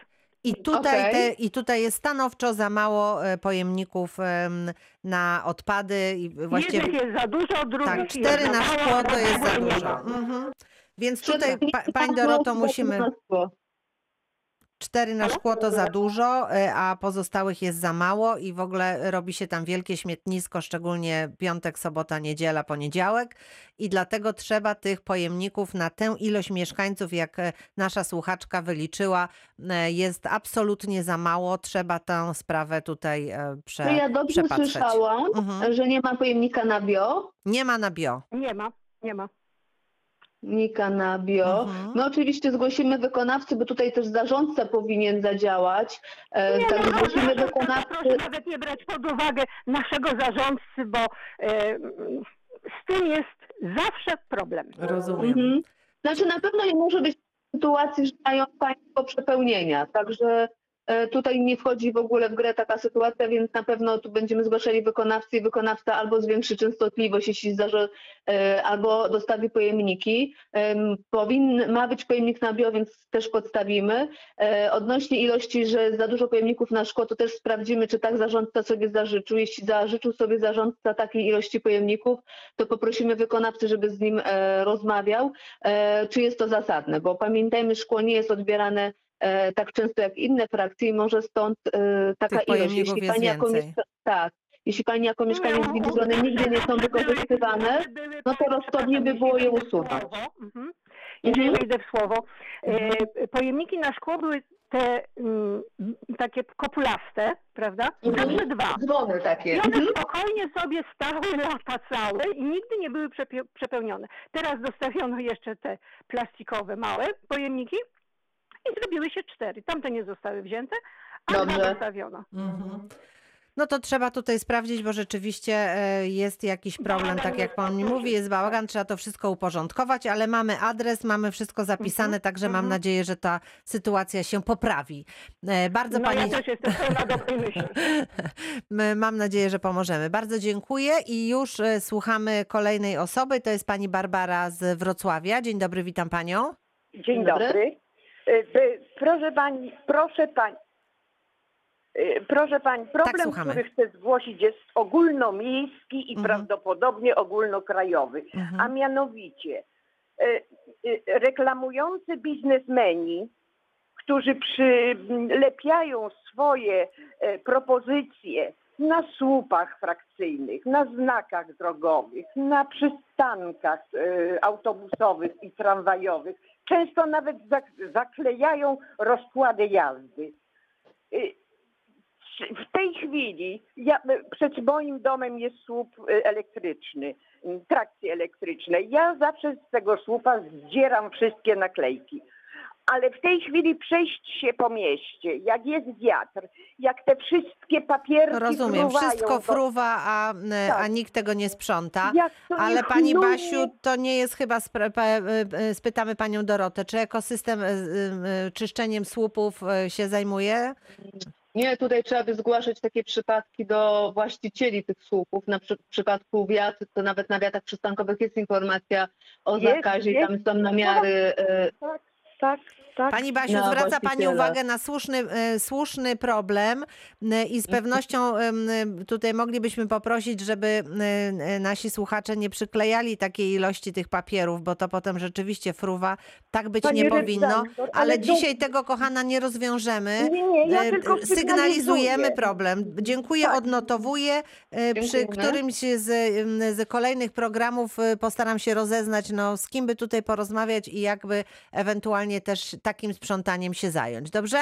Speaker 2: I tutaj,
Speaker 3: Okej.
Speaker 2: te, I tutaj jest stanowczo za mało e, pojemników em, na odpady i właściwie
Speaker 8: Jednych jest za dużo, drugich
Speaker 2: tak, cztery na szkło to jest za dużo. Mhm. Więc tutaj, pa, pani Doroto, musimy... Cztery na szkło to za dużo, e, a pozostałych jest za mało i w ogóle robi się tam wielkie śmietnisko, szczególnie piątek, sobota, niedziela, poniedziałek i dlatego trzeba tych pojemników na tę ilość mieszkańców, jak e, nasza słuchaczka wyliczyła, e, jest absolutnie za mało. Trzeba tę sprawę tutaj prze,
Speaker 3: Czy ja dobrze słyszałam,
Speaker 2: Mhm.
Speaker 3: że nie ma pojemnika na bio?
Speaker 2: Nie ma na bio.
Speaker 8: Nie ma, nie ma.
Speaker 3: Nika na bio.
Speaker 2: Mhm.
Speaker 3: My oczywiście zgłosimy wykonawcy, bo tutaj też zarządca powinien zadziałać. E,
Speaker 8: Nie,
Speaker 3: Także
Speaker 8: no,
Speaker 3: zgłosimy
Speaker 8: proszę,
Speaker 3: wykonawcy.
Speaker 8: proszę nawet nie brać pod uwagę naszego zarządcy, bo e, z tym jest zawsze problem.
Speaker 2: Rozumiem.
Speaker 3: Mhm. Znaczy na pewno nie może być sytuacji, że mają Państwo przepełnienia, także tutaj nie wchodzi w ogóle w grę taka sytuacja, więc na pewno tu będziemy zgłaszali wykonawcy i wykonawca albo zwiększy częstotliwość, jeśli zdarzy, e, albo dostawi pojemniki. Em, Powinny, ma być pojemnik na bio, więc też podstawimy. E, Odnośnie ilości, że za dużo pojemników na szkło, to też sprawdzimy, czy tak zarządca sobie zażyczył. Jeśli zażyczył sobie zarządca takiej ilości pojemników, to poprosimy wykonawcę, żeby z nim e, rozmawiał, e, czy jest to zasadne, bo pamiętajmy, szkło nie jest odbierane e, tak często jak inne frakcje i może stąd e, taka
Speaker 2: Tych
Speaker 3: ilość. Jeśli pani jako mieszka- tak, jeśli pani jako mieszkaniec widzi, że one nigdy nie są wykorzystywane, no to rozsądnie by było je usunąć.
Speaker 8: Mhm. Jeżeli
Speaker 3: Mhm.
Speaker 8: wejdę w słowo. E, pojemniki na szkło były te mm, takie kopulaste, prawda?
Speaker 3: Mhm.
Speaker 8: Zawsze dwa.
Speaker 3: Dzwony takie.
Speaker 8: I one
Speaker 3: Mhm.
Speaker 8: spokojnie sobie stały lata całe i nigdy nie były przepełnione. Teraz dostawiono jeszcze te plastikowe małe pojemniki i zrobiły się cztery. Tamte nie zostały wzięte, a dwa
Speaker 3: Dobrze.
Speaker 8: dostawiono.
Speaker 2: Mhm. No to trzeba tutaj sprawdzić, bo rzeczywiście e, jest jakiś problem, tak jak pan mi mówi, jest bałagan, trzeba to wszystko uporządkować, ale mamy adres, mamy wszystko zapisane,
Speaker 8: Mhm,
Speaker 2: także mam
Speaker 8: mhm.
Speaker 2: nadzieję, że ta sytuacja się poprawi. E, Bardzo
Speaker 8: No
Speaker 2: pani...
Speaker 8: ja też jestem pełna dobrej myśli.
Speaker 2: My- Mam nadzieję, że pomożemy. Bardzo dziękuję i już e, słuchamy kolejnej osoby. To jest pani Barbara z Wrocławia. Dzień dobry, witam panią.
Speaker 9: Dzień
Speaker 3: Dzień dobry.
Speaker 9: dobry. Y, Proszę pani, proszę pani. y, Proszę pani, problem,
Speaker 2: słuchamy.
Speaker 9: który chcę zgłosić jest ogólnomiejski i
Speaker 2: Mhm.
Speaker 9: prawdopodobnie ogólnokrajowy, a
Speaker 2: Mhm.
Speaker 9: mianowicie y, y, reklamujący biznesmeni, którzy przylepiają swoje e, propozycje na słupach frakcyjnych, na znakach drogowych, na przystankach e, autobusowych i tramwajowych. Często nawet zak- zaklejają rozkłady jazdy. Y, W tej chwili ja, przed moim domem jest słup y, elektryczny, y, trakcji elektrycznej. Ja zawsze z tego słupa zdzieram wszystkie naklejki. Ale w tej chwili przejść się po mieście, jak jest wiatr, jak te wszystkie papierki
Speaker 2: Rozumiem,
Speaker 9: fruwają
Speaker 2: wszystko
Speaker 9: do-
Speaker 2: fruwa, a, e, a
Speaker 9: Tak.
Speaker 2: nikt tego nie sprząta. Ale pani
Speaker 9: chluje.
Speaker 2: Basiu, to nie jest chyba, e, e, spytamy panią Dorotę, czy ekosystem czyszczeniem słupów się zajmuje?
Speaker 3: Nie, tutaj trzeba by zgłaszać takie przypadki do właścicieli tych słupów. Na przy, w przypadku wiat, to nawet na wiatach przystankowych jest informacja o
Speaker 9: Jest,
Speaker 3: zakazie i
Speaker 9: jest.
Speaker 3: tam są namiary. e,
Speaker 9: Tak, tak, tak.
Speaker 2: Pani Basiu,
Speaker 3: na
Speaker 2: zwraca Pani uwagę na słuszny, e, słuszny problem e, i z pewnością em, e, tutaj moglibyśmy poprosić, żeby nasi słuchacze nie przyklejali takiej ilości tych papierów, bo to potem rzeczywiście fruwa. Tak być
Speaker 9: Panie
Speaker 2: nie powinno, ale
Speaker 9: ale to-
Speaker 2: dzisiaj tego, kochana, nie rozwiążemy.
Speaker 9: Nie, nie, ja tylko
Speaker 2: Sygnalizujemy problem. Dziękuję,
Speaker 9: Tak.
Speaker 2: odnotowuję. E, Przy którymś z, z kolejnych programów postaram się rozeznać, no, z kim by tutaj porozmawiać i jakby ewentualnie też takim sprzątaniem się zająć. Dobrze?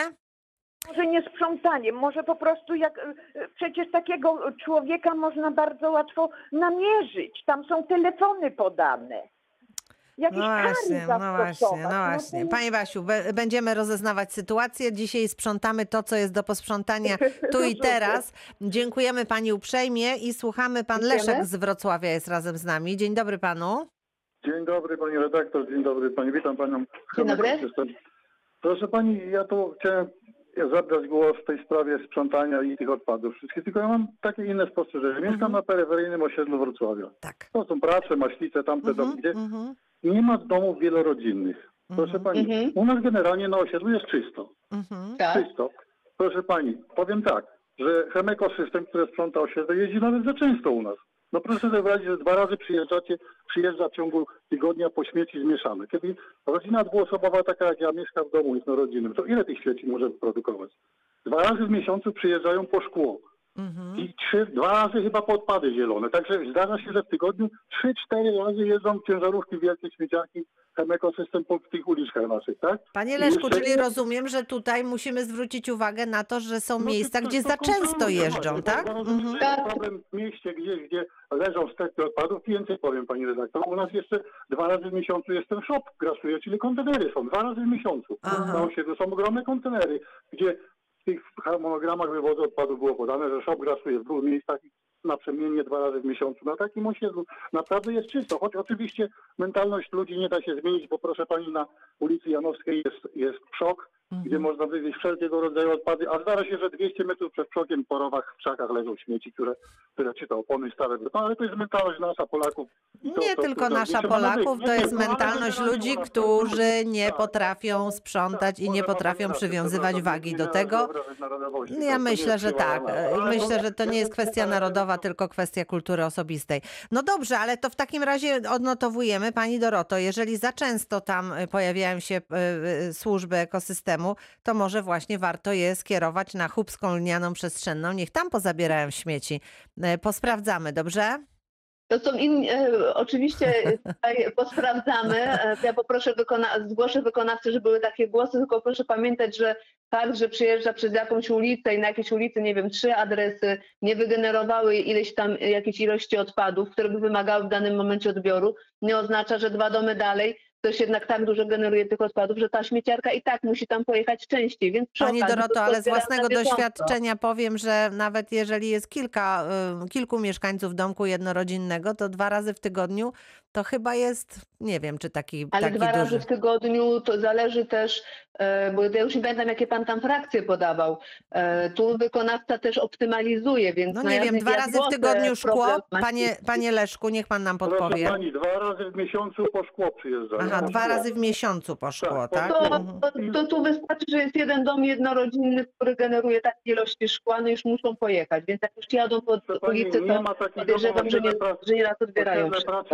Speaker 9: Może nie sprzątaniem, może po prostu jak e, przecież takiego człowieka można bardzo łatwo namierzyć. Tam są telefony podane. Jakieś
Speaker 2: No właśnie,
Speaker 9: kary
Speaker 2: no właśnie, no właśnie.
Speaker 9: jest-
Speaker 2: Pani Basiu, będziemy rozeznawać sytuację. Dzisiaj sprzątamy to, co jest do posprzątania tu i teraz. Dziękujemy Pani uprzejmie i słuchamy. Pan. Leszek z Wrocławia jest razem z nami. Dzień dobry Panu.
Speaker 10: Dzień dobry pani redaktor, dzień dobry pani, witam panią.
Speaker 3: Dzień dobry.
Speaker 10: Proszę pani, ja tu chciałem zabrać głos w tej sprawie sprzątania i tych odpadów wszystkich, tylko ja mam takie inne spostrzeżenie. Mieszkam
Speaker 2: Mhm.
Speaker 10: na peryferyjnym osiedlu Wrocławia.
Speaker 2: Tak.
Speaker 10: To są prace, maślice, tamte
Speaker 2: Mhm,
Speaker 10: domy, gdzie
Speaker 2: mhm,
Speaker 10: nie ma domów wielorodzinnych. Proszę
Speaker 2: Mhm.
Speaker 10: pani,
Speaker 3: Mhm.
Speaker 10: u nas generalnie na osiedlu jest czysto.
Speaker 2: mhm.
Speaker 3: Tak.
Speaker 10: Czysto. Proszę pani, powiem tak, że Chemekosystem, który sprząta osiedle, jeździ nawet za często u nas. No proszę sobie wyobrazić, że dwa razy przyjeżdżacie, przyjeżdża w ciągu tygodnia po śmieci zmieszane. Kiedy rodzina dwuosobowa, taka jak ja, mieszka w domu jednorodzinnym, to ile tych śmieci może wyprodukować? Dwa razy w miesiącu przyjeżdżają po szkło.
Speaker 2: Mhm.
Speaker 10: I trzy, dwa razy chyba po odpady zielone. Także zdarza się, że w tygodniu trzy, cztery razy jeżdżą ciężarówki wielkie śmieciarki Chemekosystem po tych uliczkach naszych, tak?
Speaker 2: Panie Leszku,
Speaker 10: jeszcze-
Speaker 2: czyli rozumiem, że tutaj musimy zwrócić uwagę na to, że są
Speaker 10: No
Speaker 2: miejsca,
Speaker 10: to-
Speaker 2: gdzie
Speaker 10: to
Speaker 2: za często
Speaker 10: kontrolujcie
Speaker 2: jeżdżą,
Speaker 10: właśnie,
Speaker 2: tak?
Speaker 10: rozumiem,
Speaker 2: Mhm.
Speaker 10: problem w mieście gdzieś, gdzie leżą stepy odpadów. Więcej powiem pani redaktor. U nas jeszcze dwa razy w miesiącu jest ten shop grasuje, czyli kontenery są dwa razy w miesiącu.
Speaker 2: Aha.
Speaker 10: Na osiedlu są ogromne kontenery, gdzie w tych harmonogramach wywozu odpadów było podane, że shop grasuje w dwóch miejscach naprzemiennie dwa razy w miesiącu. Na takim osiedlu naprawdę jest czysto, choć oczywiście mentalność ludzi nie da się zmienić, bo proszę pani na ulicy Janowskiej jest, jest przok, gdzie można wywieźć wszelkiego rodzaju odpady, a zdarza się, że 200 metrów przed przokiem po rowach w krzakach leżą śmieci, które, które czy to opony stare, no ale to jest mentalność nasza Polaków. To-
Speaker 2: Nie
Speaker 10: to-
Speaker 2: tylko
Speaker 10: to-
Speaker 2: nasza Polaków, to
Speaker 10: Nie
Speaker 2: jest
Speaker 10: ale
Speaker 2: mentalność ludzi, którzy nie
Speaker 10: Tak.
Speaker 2: potrafią sprzątać i nie
Speaker 10: Może
Speaker 2: potrafią przywiązywać wagi
Speaker 10: nie
Speaker 2: do tego. Ja
Speaker 10: nie
Speaker 2: myślę, że tak. Myślę, że to nie jest kwestia
Speaker 10: ale-
Speaker 2: narodowa, tylko kwestia kultury osobistej. No dobrze, ale to w takim razie odnotowujemy, Pani Doroto, jeżeli za często tam e, pojawiają się e, e, służby ekosystemu, to może właśnie warto je skierować na chubską lnianą przestrzenną. Niech tam pozabierają śmieci. Posprawdzamy, dobrze?
Speaker 3: To są inni, e, oczywiście tutaj posprawdzamy. E, Ja poproszę, wykona- zgłoszę wykonawcy, że były takie głosy, tylko proszę pamiętać, że fakt, że przyjeżdża przez jakąś ulicę i na jakiejś ulicy, nie wiem, trzy adresy nie wygenerowały ileś tam jakiejś ilości odpadów, które by wymagały w danym momencie odbioru, nie oznacza, że dwa domy dalej ktoś jednak tak dużo generuje tych odpadów, że ta śmieciarka i tak musi tam pojechać częściej. Więc przy
Speaker 2: Pani
Speaker 3: okazji
Speaker 2: Doroto,
Speaker 3: to
Speaker 2: ale z własnego doświadczenia powiem, że nawet jeżeli jest kilka, y, kilku mieszkańców domku jednorodzinnego, to dwa razy w tygodniu to chyba jest, nie wiem, czy taki,
Speaker 3: Ale
Speaker 2: taki
Speaker 3: dwa
Speaker 2: duży.
Speaker 3: razy w tygodniu to zależy też, e, bo ja już nie pamiętam, jakie pan tam frakcje podawał. E, Tu wykonawca też optymalizuje, więc
Speaker 2: No
Speaker 3: na
Speaker 2: nie wiem, dwa razy w tygodniu szkło. Panie, panie Leszku, niech pan nam
Speaker 10: Proszę
Speaker 2: podpowie.
Speaker 10: pani, dwa razy w miesiącu po szkło przyjeżdżają.
Speaker 2: Aha,
Speaker 10: Po
Speaker 2: dwa
Speaker 10: szkło.
Speaker 2: razy w miesiącu poszło,
Speaker 10: Tak,
Speaker 2: tak?
Speaker 3: To, to, to tu wystarczy, że jest jeden dom jednorodzinny, który generuje takie ilości szkła, no już muszą pojechać, więc jak już jadą po
Speaker 10: Proszę
Speaker 3: ulicy,
Speaker 10: nie
Speaker 3: to podejrzewam, że nie, że nie raz odbierają
Speaker 10: pracy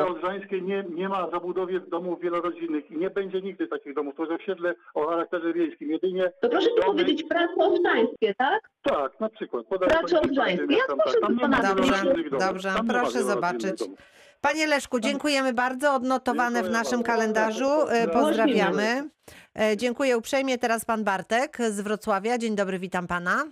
Speaker 10: nie, nie ma zabudowie domów wielorodzinnych i nie będzie nigdy takich domów. To jest osiedle o charakterze wiejskim. Jedynie
Speaker 3: To proszę mi
Speaker 10: domy-
Speaker 3: powiedzieć, prace odrzańskie, tak?
Speaker 10: Tak, na przykład. Gdzie
Speaker 3: Ja
Speaker 10: mieszkam,
Speaker 3: proszę
Speaker 10: tak. Tam nie ma
Speaker 3: wykonać-
Speaker 10: wielorodzinnych domów.
Speaker 2: Dobrze,
Speaker 10: Tam
Speaker 2: proszę zobaczyć.
Speaker 10: domów.
Speaker 2: Panie Leszku, dziękujemy bardzo. Odnotowane w
Speaker 10: Dziękuję
Speaker 2: naszym
Speaker 10: bardzo.
Speaker 2: kalendarzu. E, Pozdrawiamy. E, Dziękuję uprzejmie. Teraz pan Bartek z Wrocławia. Dzień dobry, witam pana.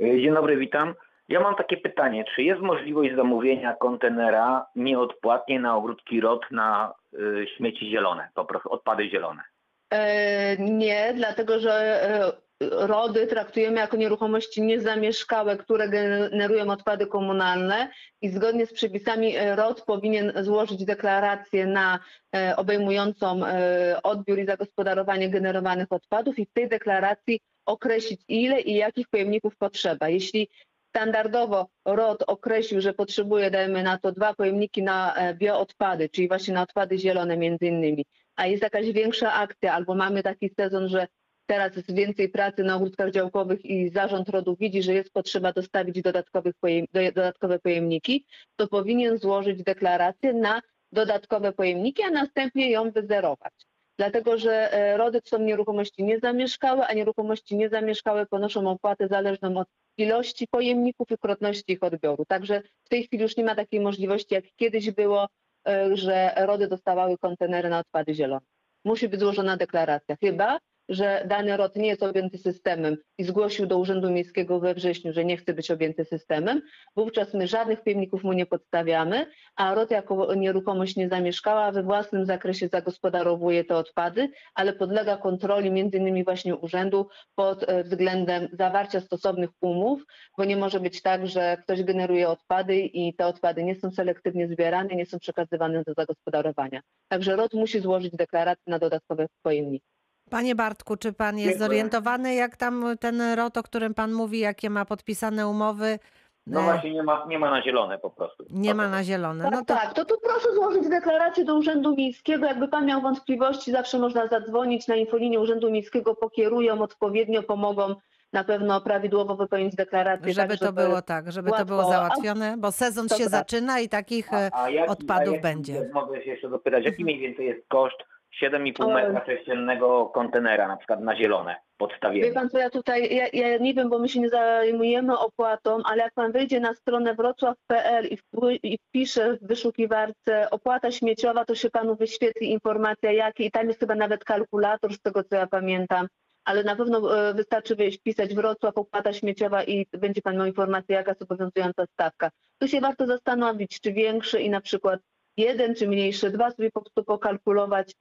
Speaker 11: Dzień dobry, witam. Ja mam takie pytanie, czy jest możliwość zamówienia kontenera nieodpłatnie na ogródki ROT na y, śmieci zielone, po prostu odpady zielone?
Speaker 3: E, Nie, dlatego że e, rody traktujemy jako nieruchomości niezamieszkałe, które generują odpady komunalne i zgodnie z przepisami e, ROD powinien złożyć deklarację na e, obejmującą e, odbiór i zagospodarowanie generowanych odpadów i w tej deklaracji określić ile i jakich pojemników potrzeba. Jeśli standardowo ROD określił, że potrzebuje, dajmy na to, dwa pojemniki na e, bioodpady, czyli właśnie na odpady zielone między innymi, a jest jakaś większa akcja, albo mamy taki sezon, że teraz jest więcej pracy na ogródkach działkowych i zarząd RODu widzi, że jest potrzeba dostawić dodatkowych pojem, do- dodatkowe pojemniki, to powinien złożyć deklarację na dodatkowe pojemniki, a następnie ją wyzerować. Dlatego, że e, RODy są nieruchomości niezamieszkałe, a nieruchomości niezamieszkałe ponoszą opłatę zależną od ilości pojemników i krotności ich odbioru. Także w tej chwili już nie ma takiej możliwości, jak kiedyś było, e, że RODy dostawały kontenery na odpady zielone. Musi być złożona deklaracja, chyba że dany ROT nie jest objęty systemem i zgłosił do Urzędu Miejskiego we wrześniu, że nie chce być objęty systemem, wówczas my żadnych pojemników mu nie podstawiamy, a ROT jako nieruchomość niezamieszkała we własnym zakresie zagospodarowuje te odpady, ale podlega kontroli między innymi właśnie urzędu pod e, względem zawarcia stosownych umów, bo nie może być tak, że ktoś generuje odpady i te odpady nie są selektywnie zbierane, nie są przekazywane do zagospodarowania. Także ROT musi złożyć deklarację na dodatkowe pojemniki.
Speaker 2: Panie Bartku, czy pan jest
Speaker 11: Dziękuję.
Speaker 2: zorientowany, jak tam ten ROT, o którym pan mówi, jakie ma podpisane umowy?
Speaker 11: No
Speaker 2: E,
Speaker 11: właśnie nie ma, nie ma na zielone po prostu.
Speaker 2: Nie ma na zielone.
Speaker 3: Tak,
Speaker 2: No to
Speaker 3: tak, to tu proszę złożyć deklarację do Urzędu Miejskiego. Jakby pan miał wątpliwości, zawsze można zadzwonić na infolinię Urzędu Miejskiego, pokierują odpowiednio, pomogą na pewno prawidłowo wypełnić deklarację.
Speaker 2: żeby
Speaker 3: tak,
Speaker 2: to było tak, żeby to było
Speaker 3: łatwo-
Speaker 2: załatwione, bo sezon
Speaker 3: To
Speaker 2: się
Speaker 3: prawda.
Speaker 2: zaczyna i takich e,
Speaker 11: jaki-
Speaker 2: odpadów
Speaker 11: jaki-
Speaker 2: będzie.
Speaker 11: Mogę się jeszcze dopytać, jaki mniej więcej jest koszt 7,5
Speaker 3: Oj.
Speaker 11: metra sześciennego kontenera, na przykład na zielone,
Speaker 3: Wie
Speaker 11: podstawienie?
Speaker 3: pan co, ja tutaj, ja, ja nie wiem, bo my się nie zajmujemy opłatą, ale jak pan wejdzie na stronę wrocław.pl i, wpły- i wpisze w wyszukiwarce opłata śmieciowa, to się panu wyświetli informacja jakie i tam jest chyba nawet kalkulator z tego co ja pamiętam, ale na pewno e, wystarczy wejść, wpisać Wrocław opłata śmieciowa i będzie pan miał informację jaka jest obowiązująca stawka. Tu się warto zastanowić, czy większy i na przykład jeden czy mniejszy, dwa sobie po prostu pokalkulować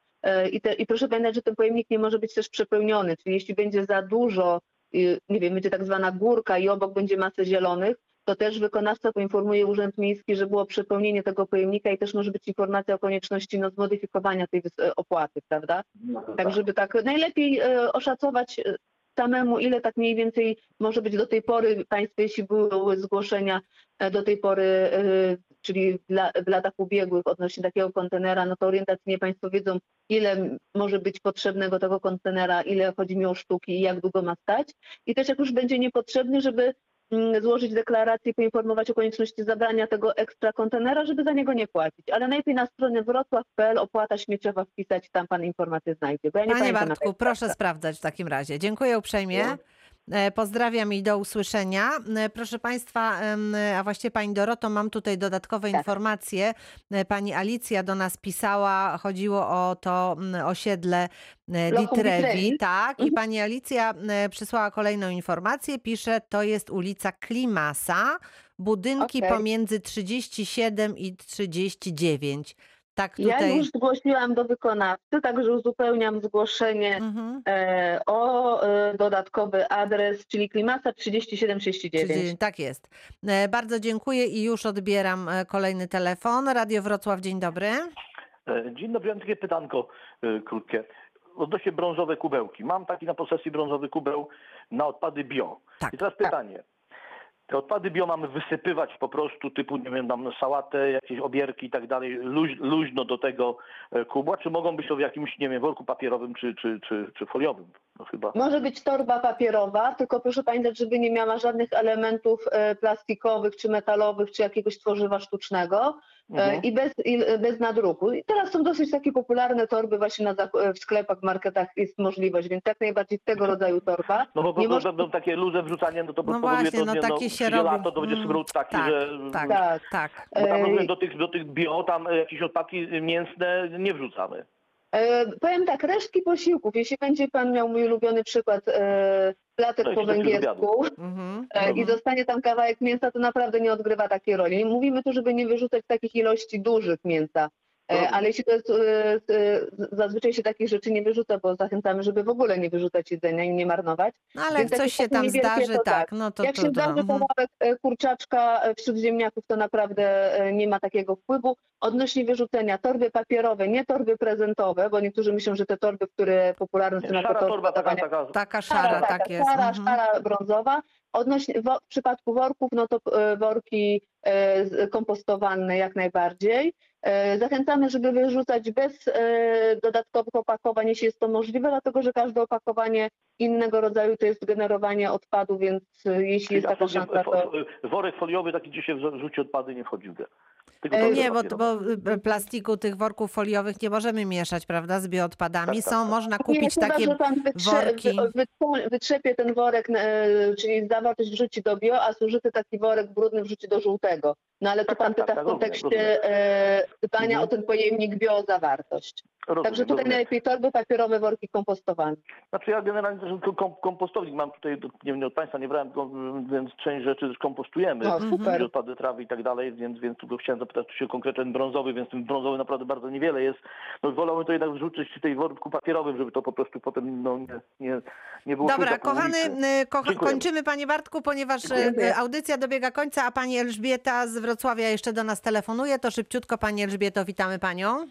Speaker 3: I, te, I proszę pamiętać, że ten pojemnik nie może być też przepełniony, czyli jeśli będzie za dużo, nie wiem, będzie tak zwana górka i obok będzie masę zielonych, to też wykonawca poinformuje Urząd Miejski, że było przepełnienie tego pojemnika i też może być informacja o konieczności no, zmodyfikowania tej e, opłaty, prawda?
Speaker 11: No to
Speaker 3: Tak, żeby tak najlepiej e, oszacować e, samemu, ile tak mniej więcej może być do tej pory, Państwo, jeśli były zgłoszenia e, do tej pory, e, czyli w, la, w latach ubiegłych odnośnie takiego kontenera, no to orientacyjnie Państwo wiedzą, ile może być potrzebnego tego kontenera, ile chodzi mi o sztuki i jak długo ma stać. I też jak już będzie niepotrzebny, żeby mm, złożyć deklarację poinformować o konieczności zabrania tego ekstra kontenera, żeby za niego nie płacić. Ale najlepiej na stronę wrocław.pl opłata śmieciowa wpisać, tam pan informację znajdzie. Ja nie
Speaker 2: Panie Bartku, proszę sprawdzać w takim razie. Dziękuję uprzejmie. E, Pozdrawiam i do usłyszenia. E, Proszę Państwa, em, a właściwie Pani Doroto, mam tutaj dodatkowe
Speaker 3: Tak.
Speaker 2: informacje. E, Pani Alicja do nas pisała, chodziło o to osiedle e, Ditrevi. tak. I
Speaker 3: Mhm.
Speaker 2: Pani Alicja e, przysłała kolejną informację. Pisze, to jest ulica Klimasa, budynki
Speaker 3: Okej.
Speaker 2: pomiędzy 37 i 39. Tak
Speaker 3: Ja
Speaker 2: tutaj...
Speaker 3: już zgłosiłam do wykonawcy, także uzupełniam zgłoszenie
Speaker 2: Mhm.
Speaker 3: e, o e, dodatkowy adres, czyli Klimasa 3739.
Speaker 2: Czyli- Tak jest. E, Bardzo dziękuję i już odbieram e, kolejny telefon. Radio Wrocław, dzień dobry.
Speaker 12: E, Dzień dobry, mam takie pytanko e, krótkie. Odnośnie brązowe kubełki. Mam taki na posesji brązowy kubeł na odpady bio.
Speaker 2: Tak.
Speaker 12: I teraz pytanie. Te odpady bio mamy wysypywać po prostu typu, nie wiem, tam sałatę, jakieś obierki i tak dalej, luź, luźno do tego e, kubła, czy mogą być to w jakimś, nie wiem, worku papierowym czy, czy, czy, czy foliowym? No chyba.
Speaker 3: Może być torba papierowa, tylko proszę pamiętać, żeby nie miała żadnych elementów e, plastikowych, czy metalowych, czy jakiegoś tworzywa sztucznego e,
Speaker 12: Mhm.
Speaker 3: i bez, i bez nadruku. I teraz są dosyć takie popularne torby właśnie na, e, w sklepach, w marketach jest możliwość, więc jak najbardziej tego rodzaju torba.
Speaker 12: No bo bo
Speaker 3: może-
Speaker 12: będą takie luze wrzucanie, no to
Speaker 2: No
Speaker 12: powoduje
Speaker 2: właśnie,
Speaker 12: to,
Speaker 2: no
Speaker 12: nie,
Speaker 2: takie
Speaker 12: no,
Speaker 2: się robi.
Speaker 12: lato, to będzie
Speaker 2: Mm,
Speaker 12: smród taki,
Speaker 2: tak,
Speaker 12: że...
Speaker 2: tak,
Speaker 3: Tak.
Speaker 2: tak.
Speaker 12: Bo tam do tych, do tych bio tam jakieś odpadki mięsne nie wrzucamy.
Speaker 3: E, powiem tak, resztki posiłków, jeśli będzie pan miał mój ulubiony przykład, e, platek
Speaker 12: No
Speaker 3: po węgiersku
Speaker 2: Mhm.
Speaker 3: e, i zostanie tam kawałek mięsa, to naprawdę nie odgrywa takiej roli. Mówimy tu, żeby nie wyrzucać takich ilości dużych mięsa. Ale jeśli to jest, e, e, zazwyczaj się takich rzeczy nie wyrzuca, bo zachęcamy, żeby w ogóle nie wyrzucać jedzenia i nie marnować.
Speaker 2: No ale jak
Speaker 3: Więc
Speaker 2: coś
Speaker 3: takie
Speaker 2: się tam zdarzy,
Speaker 3: to
Speaker 2: tak,
Speaker 3: tak.
Speaker 2: no to
Speaker 3: Jak się zdarzy
Speaker 2: Mhm.
Speaker 3: kawałek e, kurczaczka e, wśród ziemniaków, to naprawdę e, nie ma takiego wpływu. Odnośnie wyrzucenia, torby papierowe, nie torby prezentowe, bo niektórzy myślą, że te torby, które popularne są
Speaker 12: szara torba taka, taka
Speaker 2: Taka szara, tak jest.
Speaker 3: Szara,
Speaker 2: Mhm.
Speaker 3: szara brązowa. Odnośnie, w przypadku worków, no to e, worki e, kompostowane jak najbardziej. E, Zachęcamy, żeby wyrzucać bez dodatkowych opakowań, jeśli jest to możliwe, dlatego że każde opakowanie innego rodzaju to jest generowanie odpadu, więc jeśli jest taka szansa, to...
Speaker 12: worek foliowy taki, gdzie się wrzuci odpady, nie wchodzi w grę. Tylko
Speaker 3: E,
Speaker 2: Nie, bo,
Speaker 12: papierowe.
Speaker 2: bo y, plastiku tych worków foliowych nie możemy mieszać, prawda, z bioodpadami.
Speaker 12: Tak, tak,
Speaker 2: Są,
Speaker 12: tak.
Speaker 2: można
Speaker 3: Nie,
Speaker 2: kupić
Speaker 3: chyba,
Speaker 2: takie
Speaker 3: że pan wytrze,
Speaker 2: worki.
Speaker 3: wy- wytrze- wytrzepie ten worek, e, czyli zawartość wrzuci do bio, a zużyty taki worek brudny wrzuci do żółtego. No ale tu
Speaker 12: Tak,
Speaker 3: pan
Speaker 12: tak, tak,
Speaker 3: pyta
Speaker 12: tak,
Speaker 3: w kontekście
Speaker 12: rozumiem.
Speaker 3: e, pytania
Speaker 12: Mhm.
Speaker 3: o ten pojemnik biozawartość.
Speaker 12: Rozumiem,
Speaker 3: Także tutaj
Speaker 12: rozumiem.
Speaker 3: najlepiej torby papierowe, worki kompostowane.
Speaker 12: Znaczy ja generalnie też tylko kompostownik mam tutaj, nie wiem, od Państwa nie brałem, mm, więc część rzeczy też kompostujemy.
Speaker 3: No, super.
Speaker 12: Odpady trawy i tak dalej, więc, więc tylko chciałem zapytać, czy się konkretnie ten brązowy, więc ten brązowy naprawdę bardzo niewiele jest. No wolałbym to jednak wrzucić w tej worku papierowym, żeby to po prostu potem no, nie, nie, nie było
Speaker 2: Dobra, kochany,
Speaker 12: ulicy.
Speaker 2: y, kończymy Panie Bartku, ponieważ
Speaker 3: Dziękuję.
Speaker 2: y, audycja dobiega końca, a Pani Elżbieta z Wrocławia jeszcze do nas telefonuje, to szybciutko Pani Elżbieto, witamy Panią.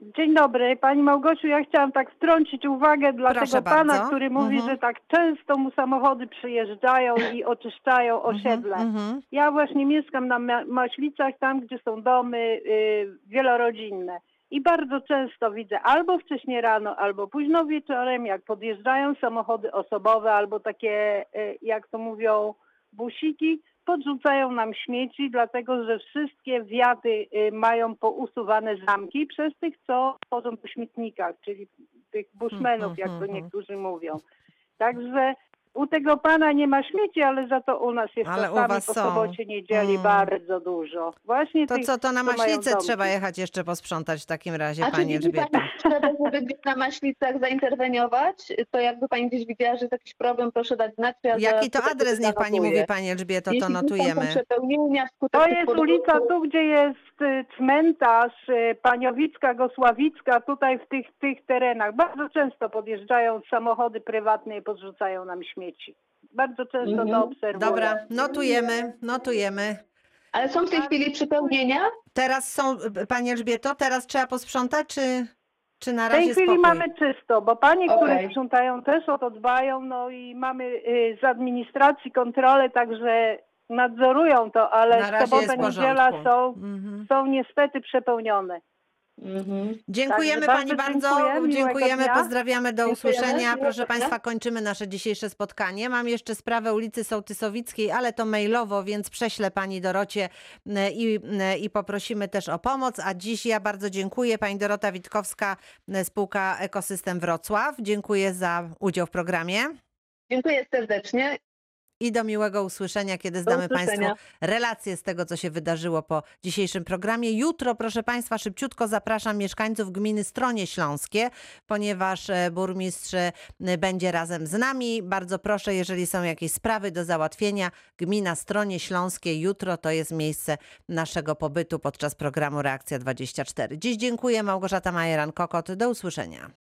Speaker 13: Dzień dobry. Pani Małgosiu, ja chciałam tak wtrącić uwagę dla
Speaker 2: Proszę
Speaker 13: tego pana,
Speaker 2: bardzo.
Speaker 13: który mówi,
Speaker 2: Mhm.
Speaker 13: że tak często mu samochody przyjeżdżają i oczyszczają osiedle.
Speaker 2: Mhm.
Speaker 13: Ja właśnie mieszkam na Ma- Maślicach, tam gdzie są domy y, wielorodzinne. I bardzo często widzę albo wcześnie rano, albo późno wieczorem, jak podjeżdżają samochody osobowe albo takie, y, jak to mówią, busiki, podrzucają nam śmieci, dlatego że wszystkie wiaty y, mają pousuwane zamki przez tych, co chodzą po śmietnikach, czyli tych bushmenów, jak to
Speaker 2: Mhm.
Speaker 13: niektórzy mówią. Także u tego pana nie ma śmieci, ale za to u nas jest
Speaker 2: Ale u
Speaker 13: czasami
Speaker 2: was
Speaker 13: po
Speaker 2: są.
Speaker 13: sobocie, niedzieli
Speaker 2: Mm.
Speaker 13: bardzo dużo. Właśnie
Speaker 2: To
Speaker 13: tych,
Speaker 2: co, to na
Speaker 13: co mają
Speaker 2: Maślicę
Speaker 13: domki.
Speaker 2: trzeba jechać jeszcze posprzątać w takim razie,
Speaker 3: A czy
Speaker 2: Pani
Speaker 3: widzi
Speaker 2: Elżbieto.
Speaker 3: Pani potrzebę, żeby gdzieś na Maślicach zainterweniować? To jakby Pani gdzieś widziała, że jest jakiś problem, proszę dać znać. ja
Speaker 2: Jaki to adres, niech Pani
Speaker 3: zanotuję.
Speaker 2: mówi, Pani Elżbieto, to
Speaker 3: Jeśli
Speaker 2: notujemy.
Speaker 3: przepełnienia wskutek
Speaker 13: To
Speaker 3: tych
Speaker 13: jest
Speaker 3: podwórków-
Speaker 13: ulica tu, gdzie jest y, cmentarz y, Paniowicka, Gosławicka, tutaj w tych, tych terenach. Bardzo często podjeżdżają samochody prywatne i podrzucają nam śmieci. Bardzo często
Speaker 3: Mhm.
Speaker 13: to obserwuję.
Speaker 2: Dobra, notujemy, notujemy.
Speaker 3: Ale są w tej chwili przypełnienia?
Speaker 2: Teraz są, Pani Elżbieto, teraz trzeba posprzątać, czy, czy na
Speaker 13: W
Speaker 2: razie
Speaker 13: tej chwili
Speaker 2: spokój?
Speaker 13: mamy czysto, bo panie, które
Speaker 3: Okej.
Speaker 13: sprzątają też o to dbają, no i mamy y, z administracji kontrolę, także nadzorują to, ale
Speaker 2: Na razie
Speaker 13: sobota,
Speaker 2: jest w
Speaker 13: niedziela są,
Speaker 2: Mhm.
Speaker 13: są niestety przepełnione.
Speaker 3: Mhm.
Speaker 2: Dziękujemy
Speaker 13: Także
Speaker 2: Pani
Speaker 13: bardzo dziękuję,
Speaker 2: dziękujemy,
Speaker 13: dnia.
Speaker 2: pozdrawiamy, do
Speaker 3: Dziękujemy,
Speaker 2: usłyszenia. Proszę. Państwa, kończymy nasze dzisiejsze spotkanie. Mam jeszcze sprawę ulicy Sołtysowickiej, ale to mailowo, więc prześlę Pani Dorocie e, i, e, i poprosimy też o pomoc. A dziś ja bardzo dziękuję. Pani Dorota Witkowska, e, spółka Ekosystem Wrocław. Dziękuję za udział w programie.
Speaker 3: Dziękuję serdecznie.
Speaker 2: I do miłego usłyszenia, kiedy zdamy. Państwu relacje z tego, co się wydarzyło po dzisiejszym programie. Jutro, proszę Państwa, szybciutko zapraszam mieszkańców gminy Stronie Śląskie, ponieważ e, burmistrz e, będzie razem z nami. Bardzo proszę, jeżeli są jakieś sprawy do załatwienia, gmina Stronie Śląskie jutro to jest miejsce naszego pobytu podczas programu Reakcja 24. Dziś dziękuję, Małgorzata Majeran-Kokot. Do usłyszenia.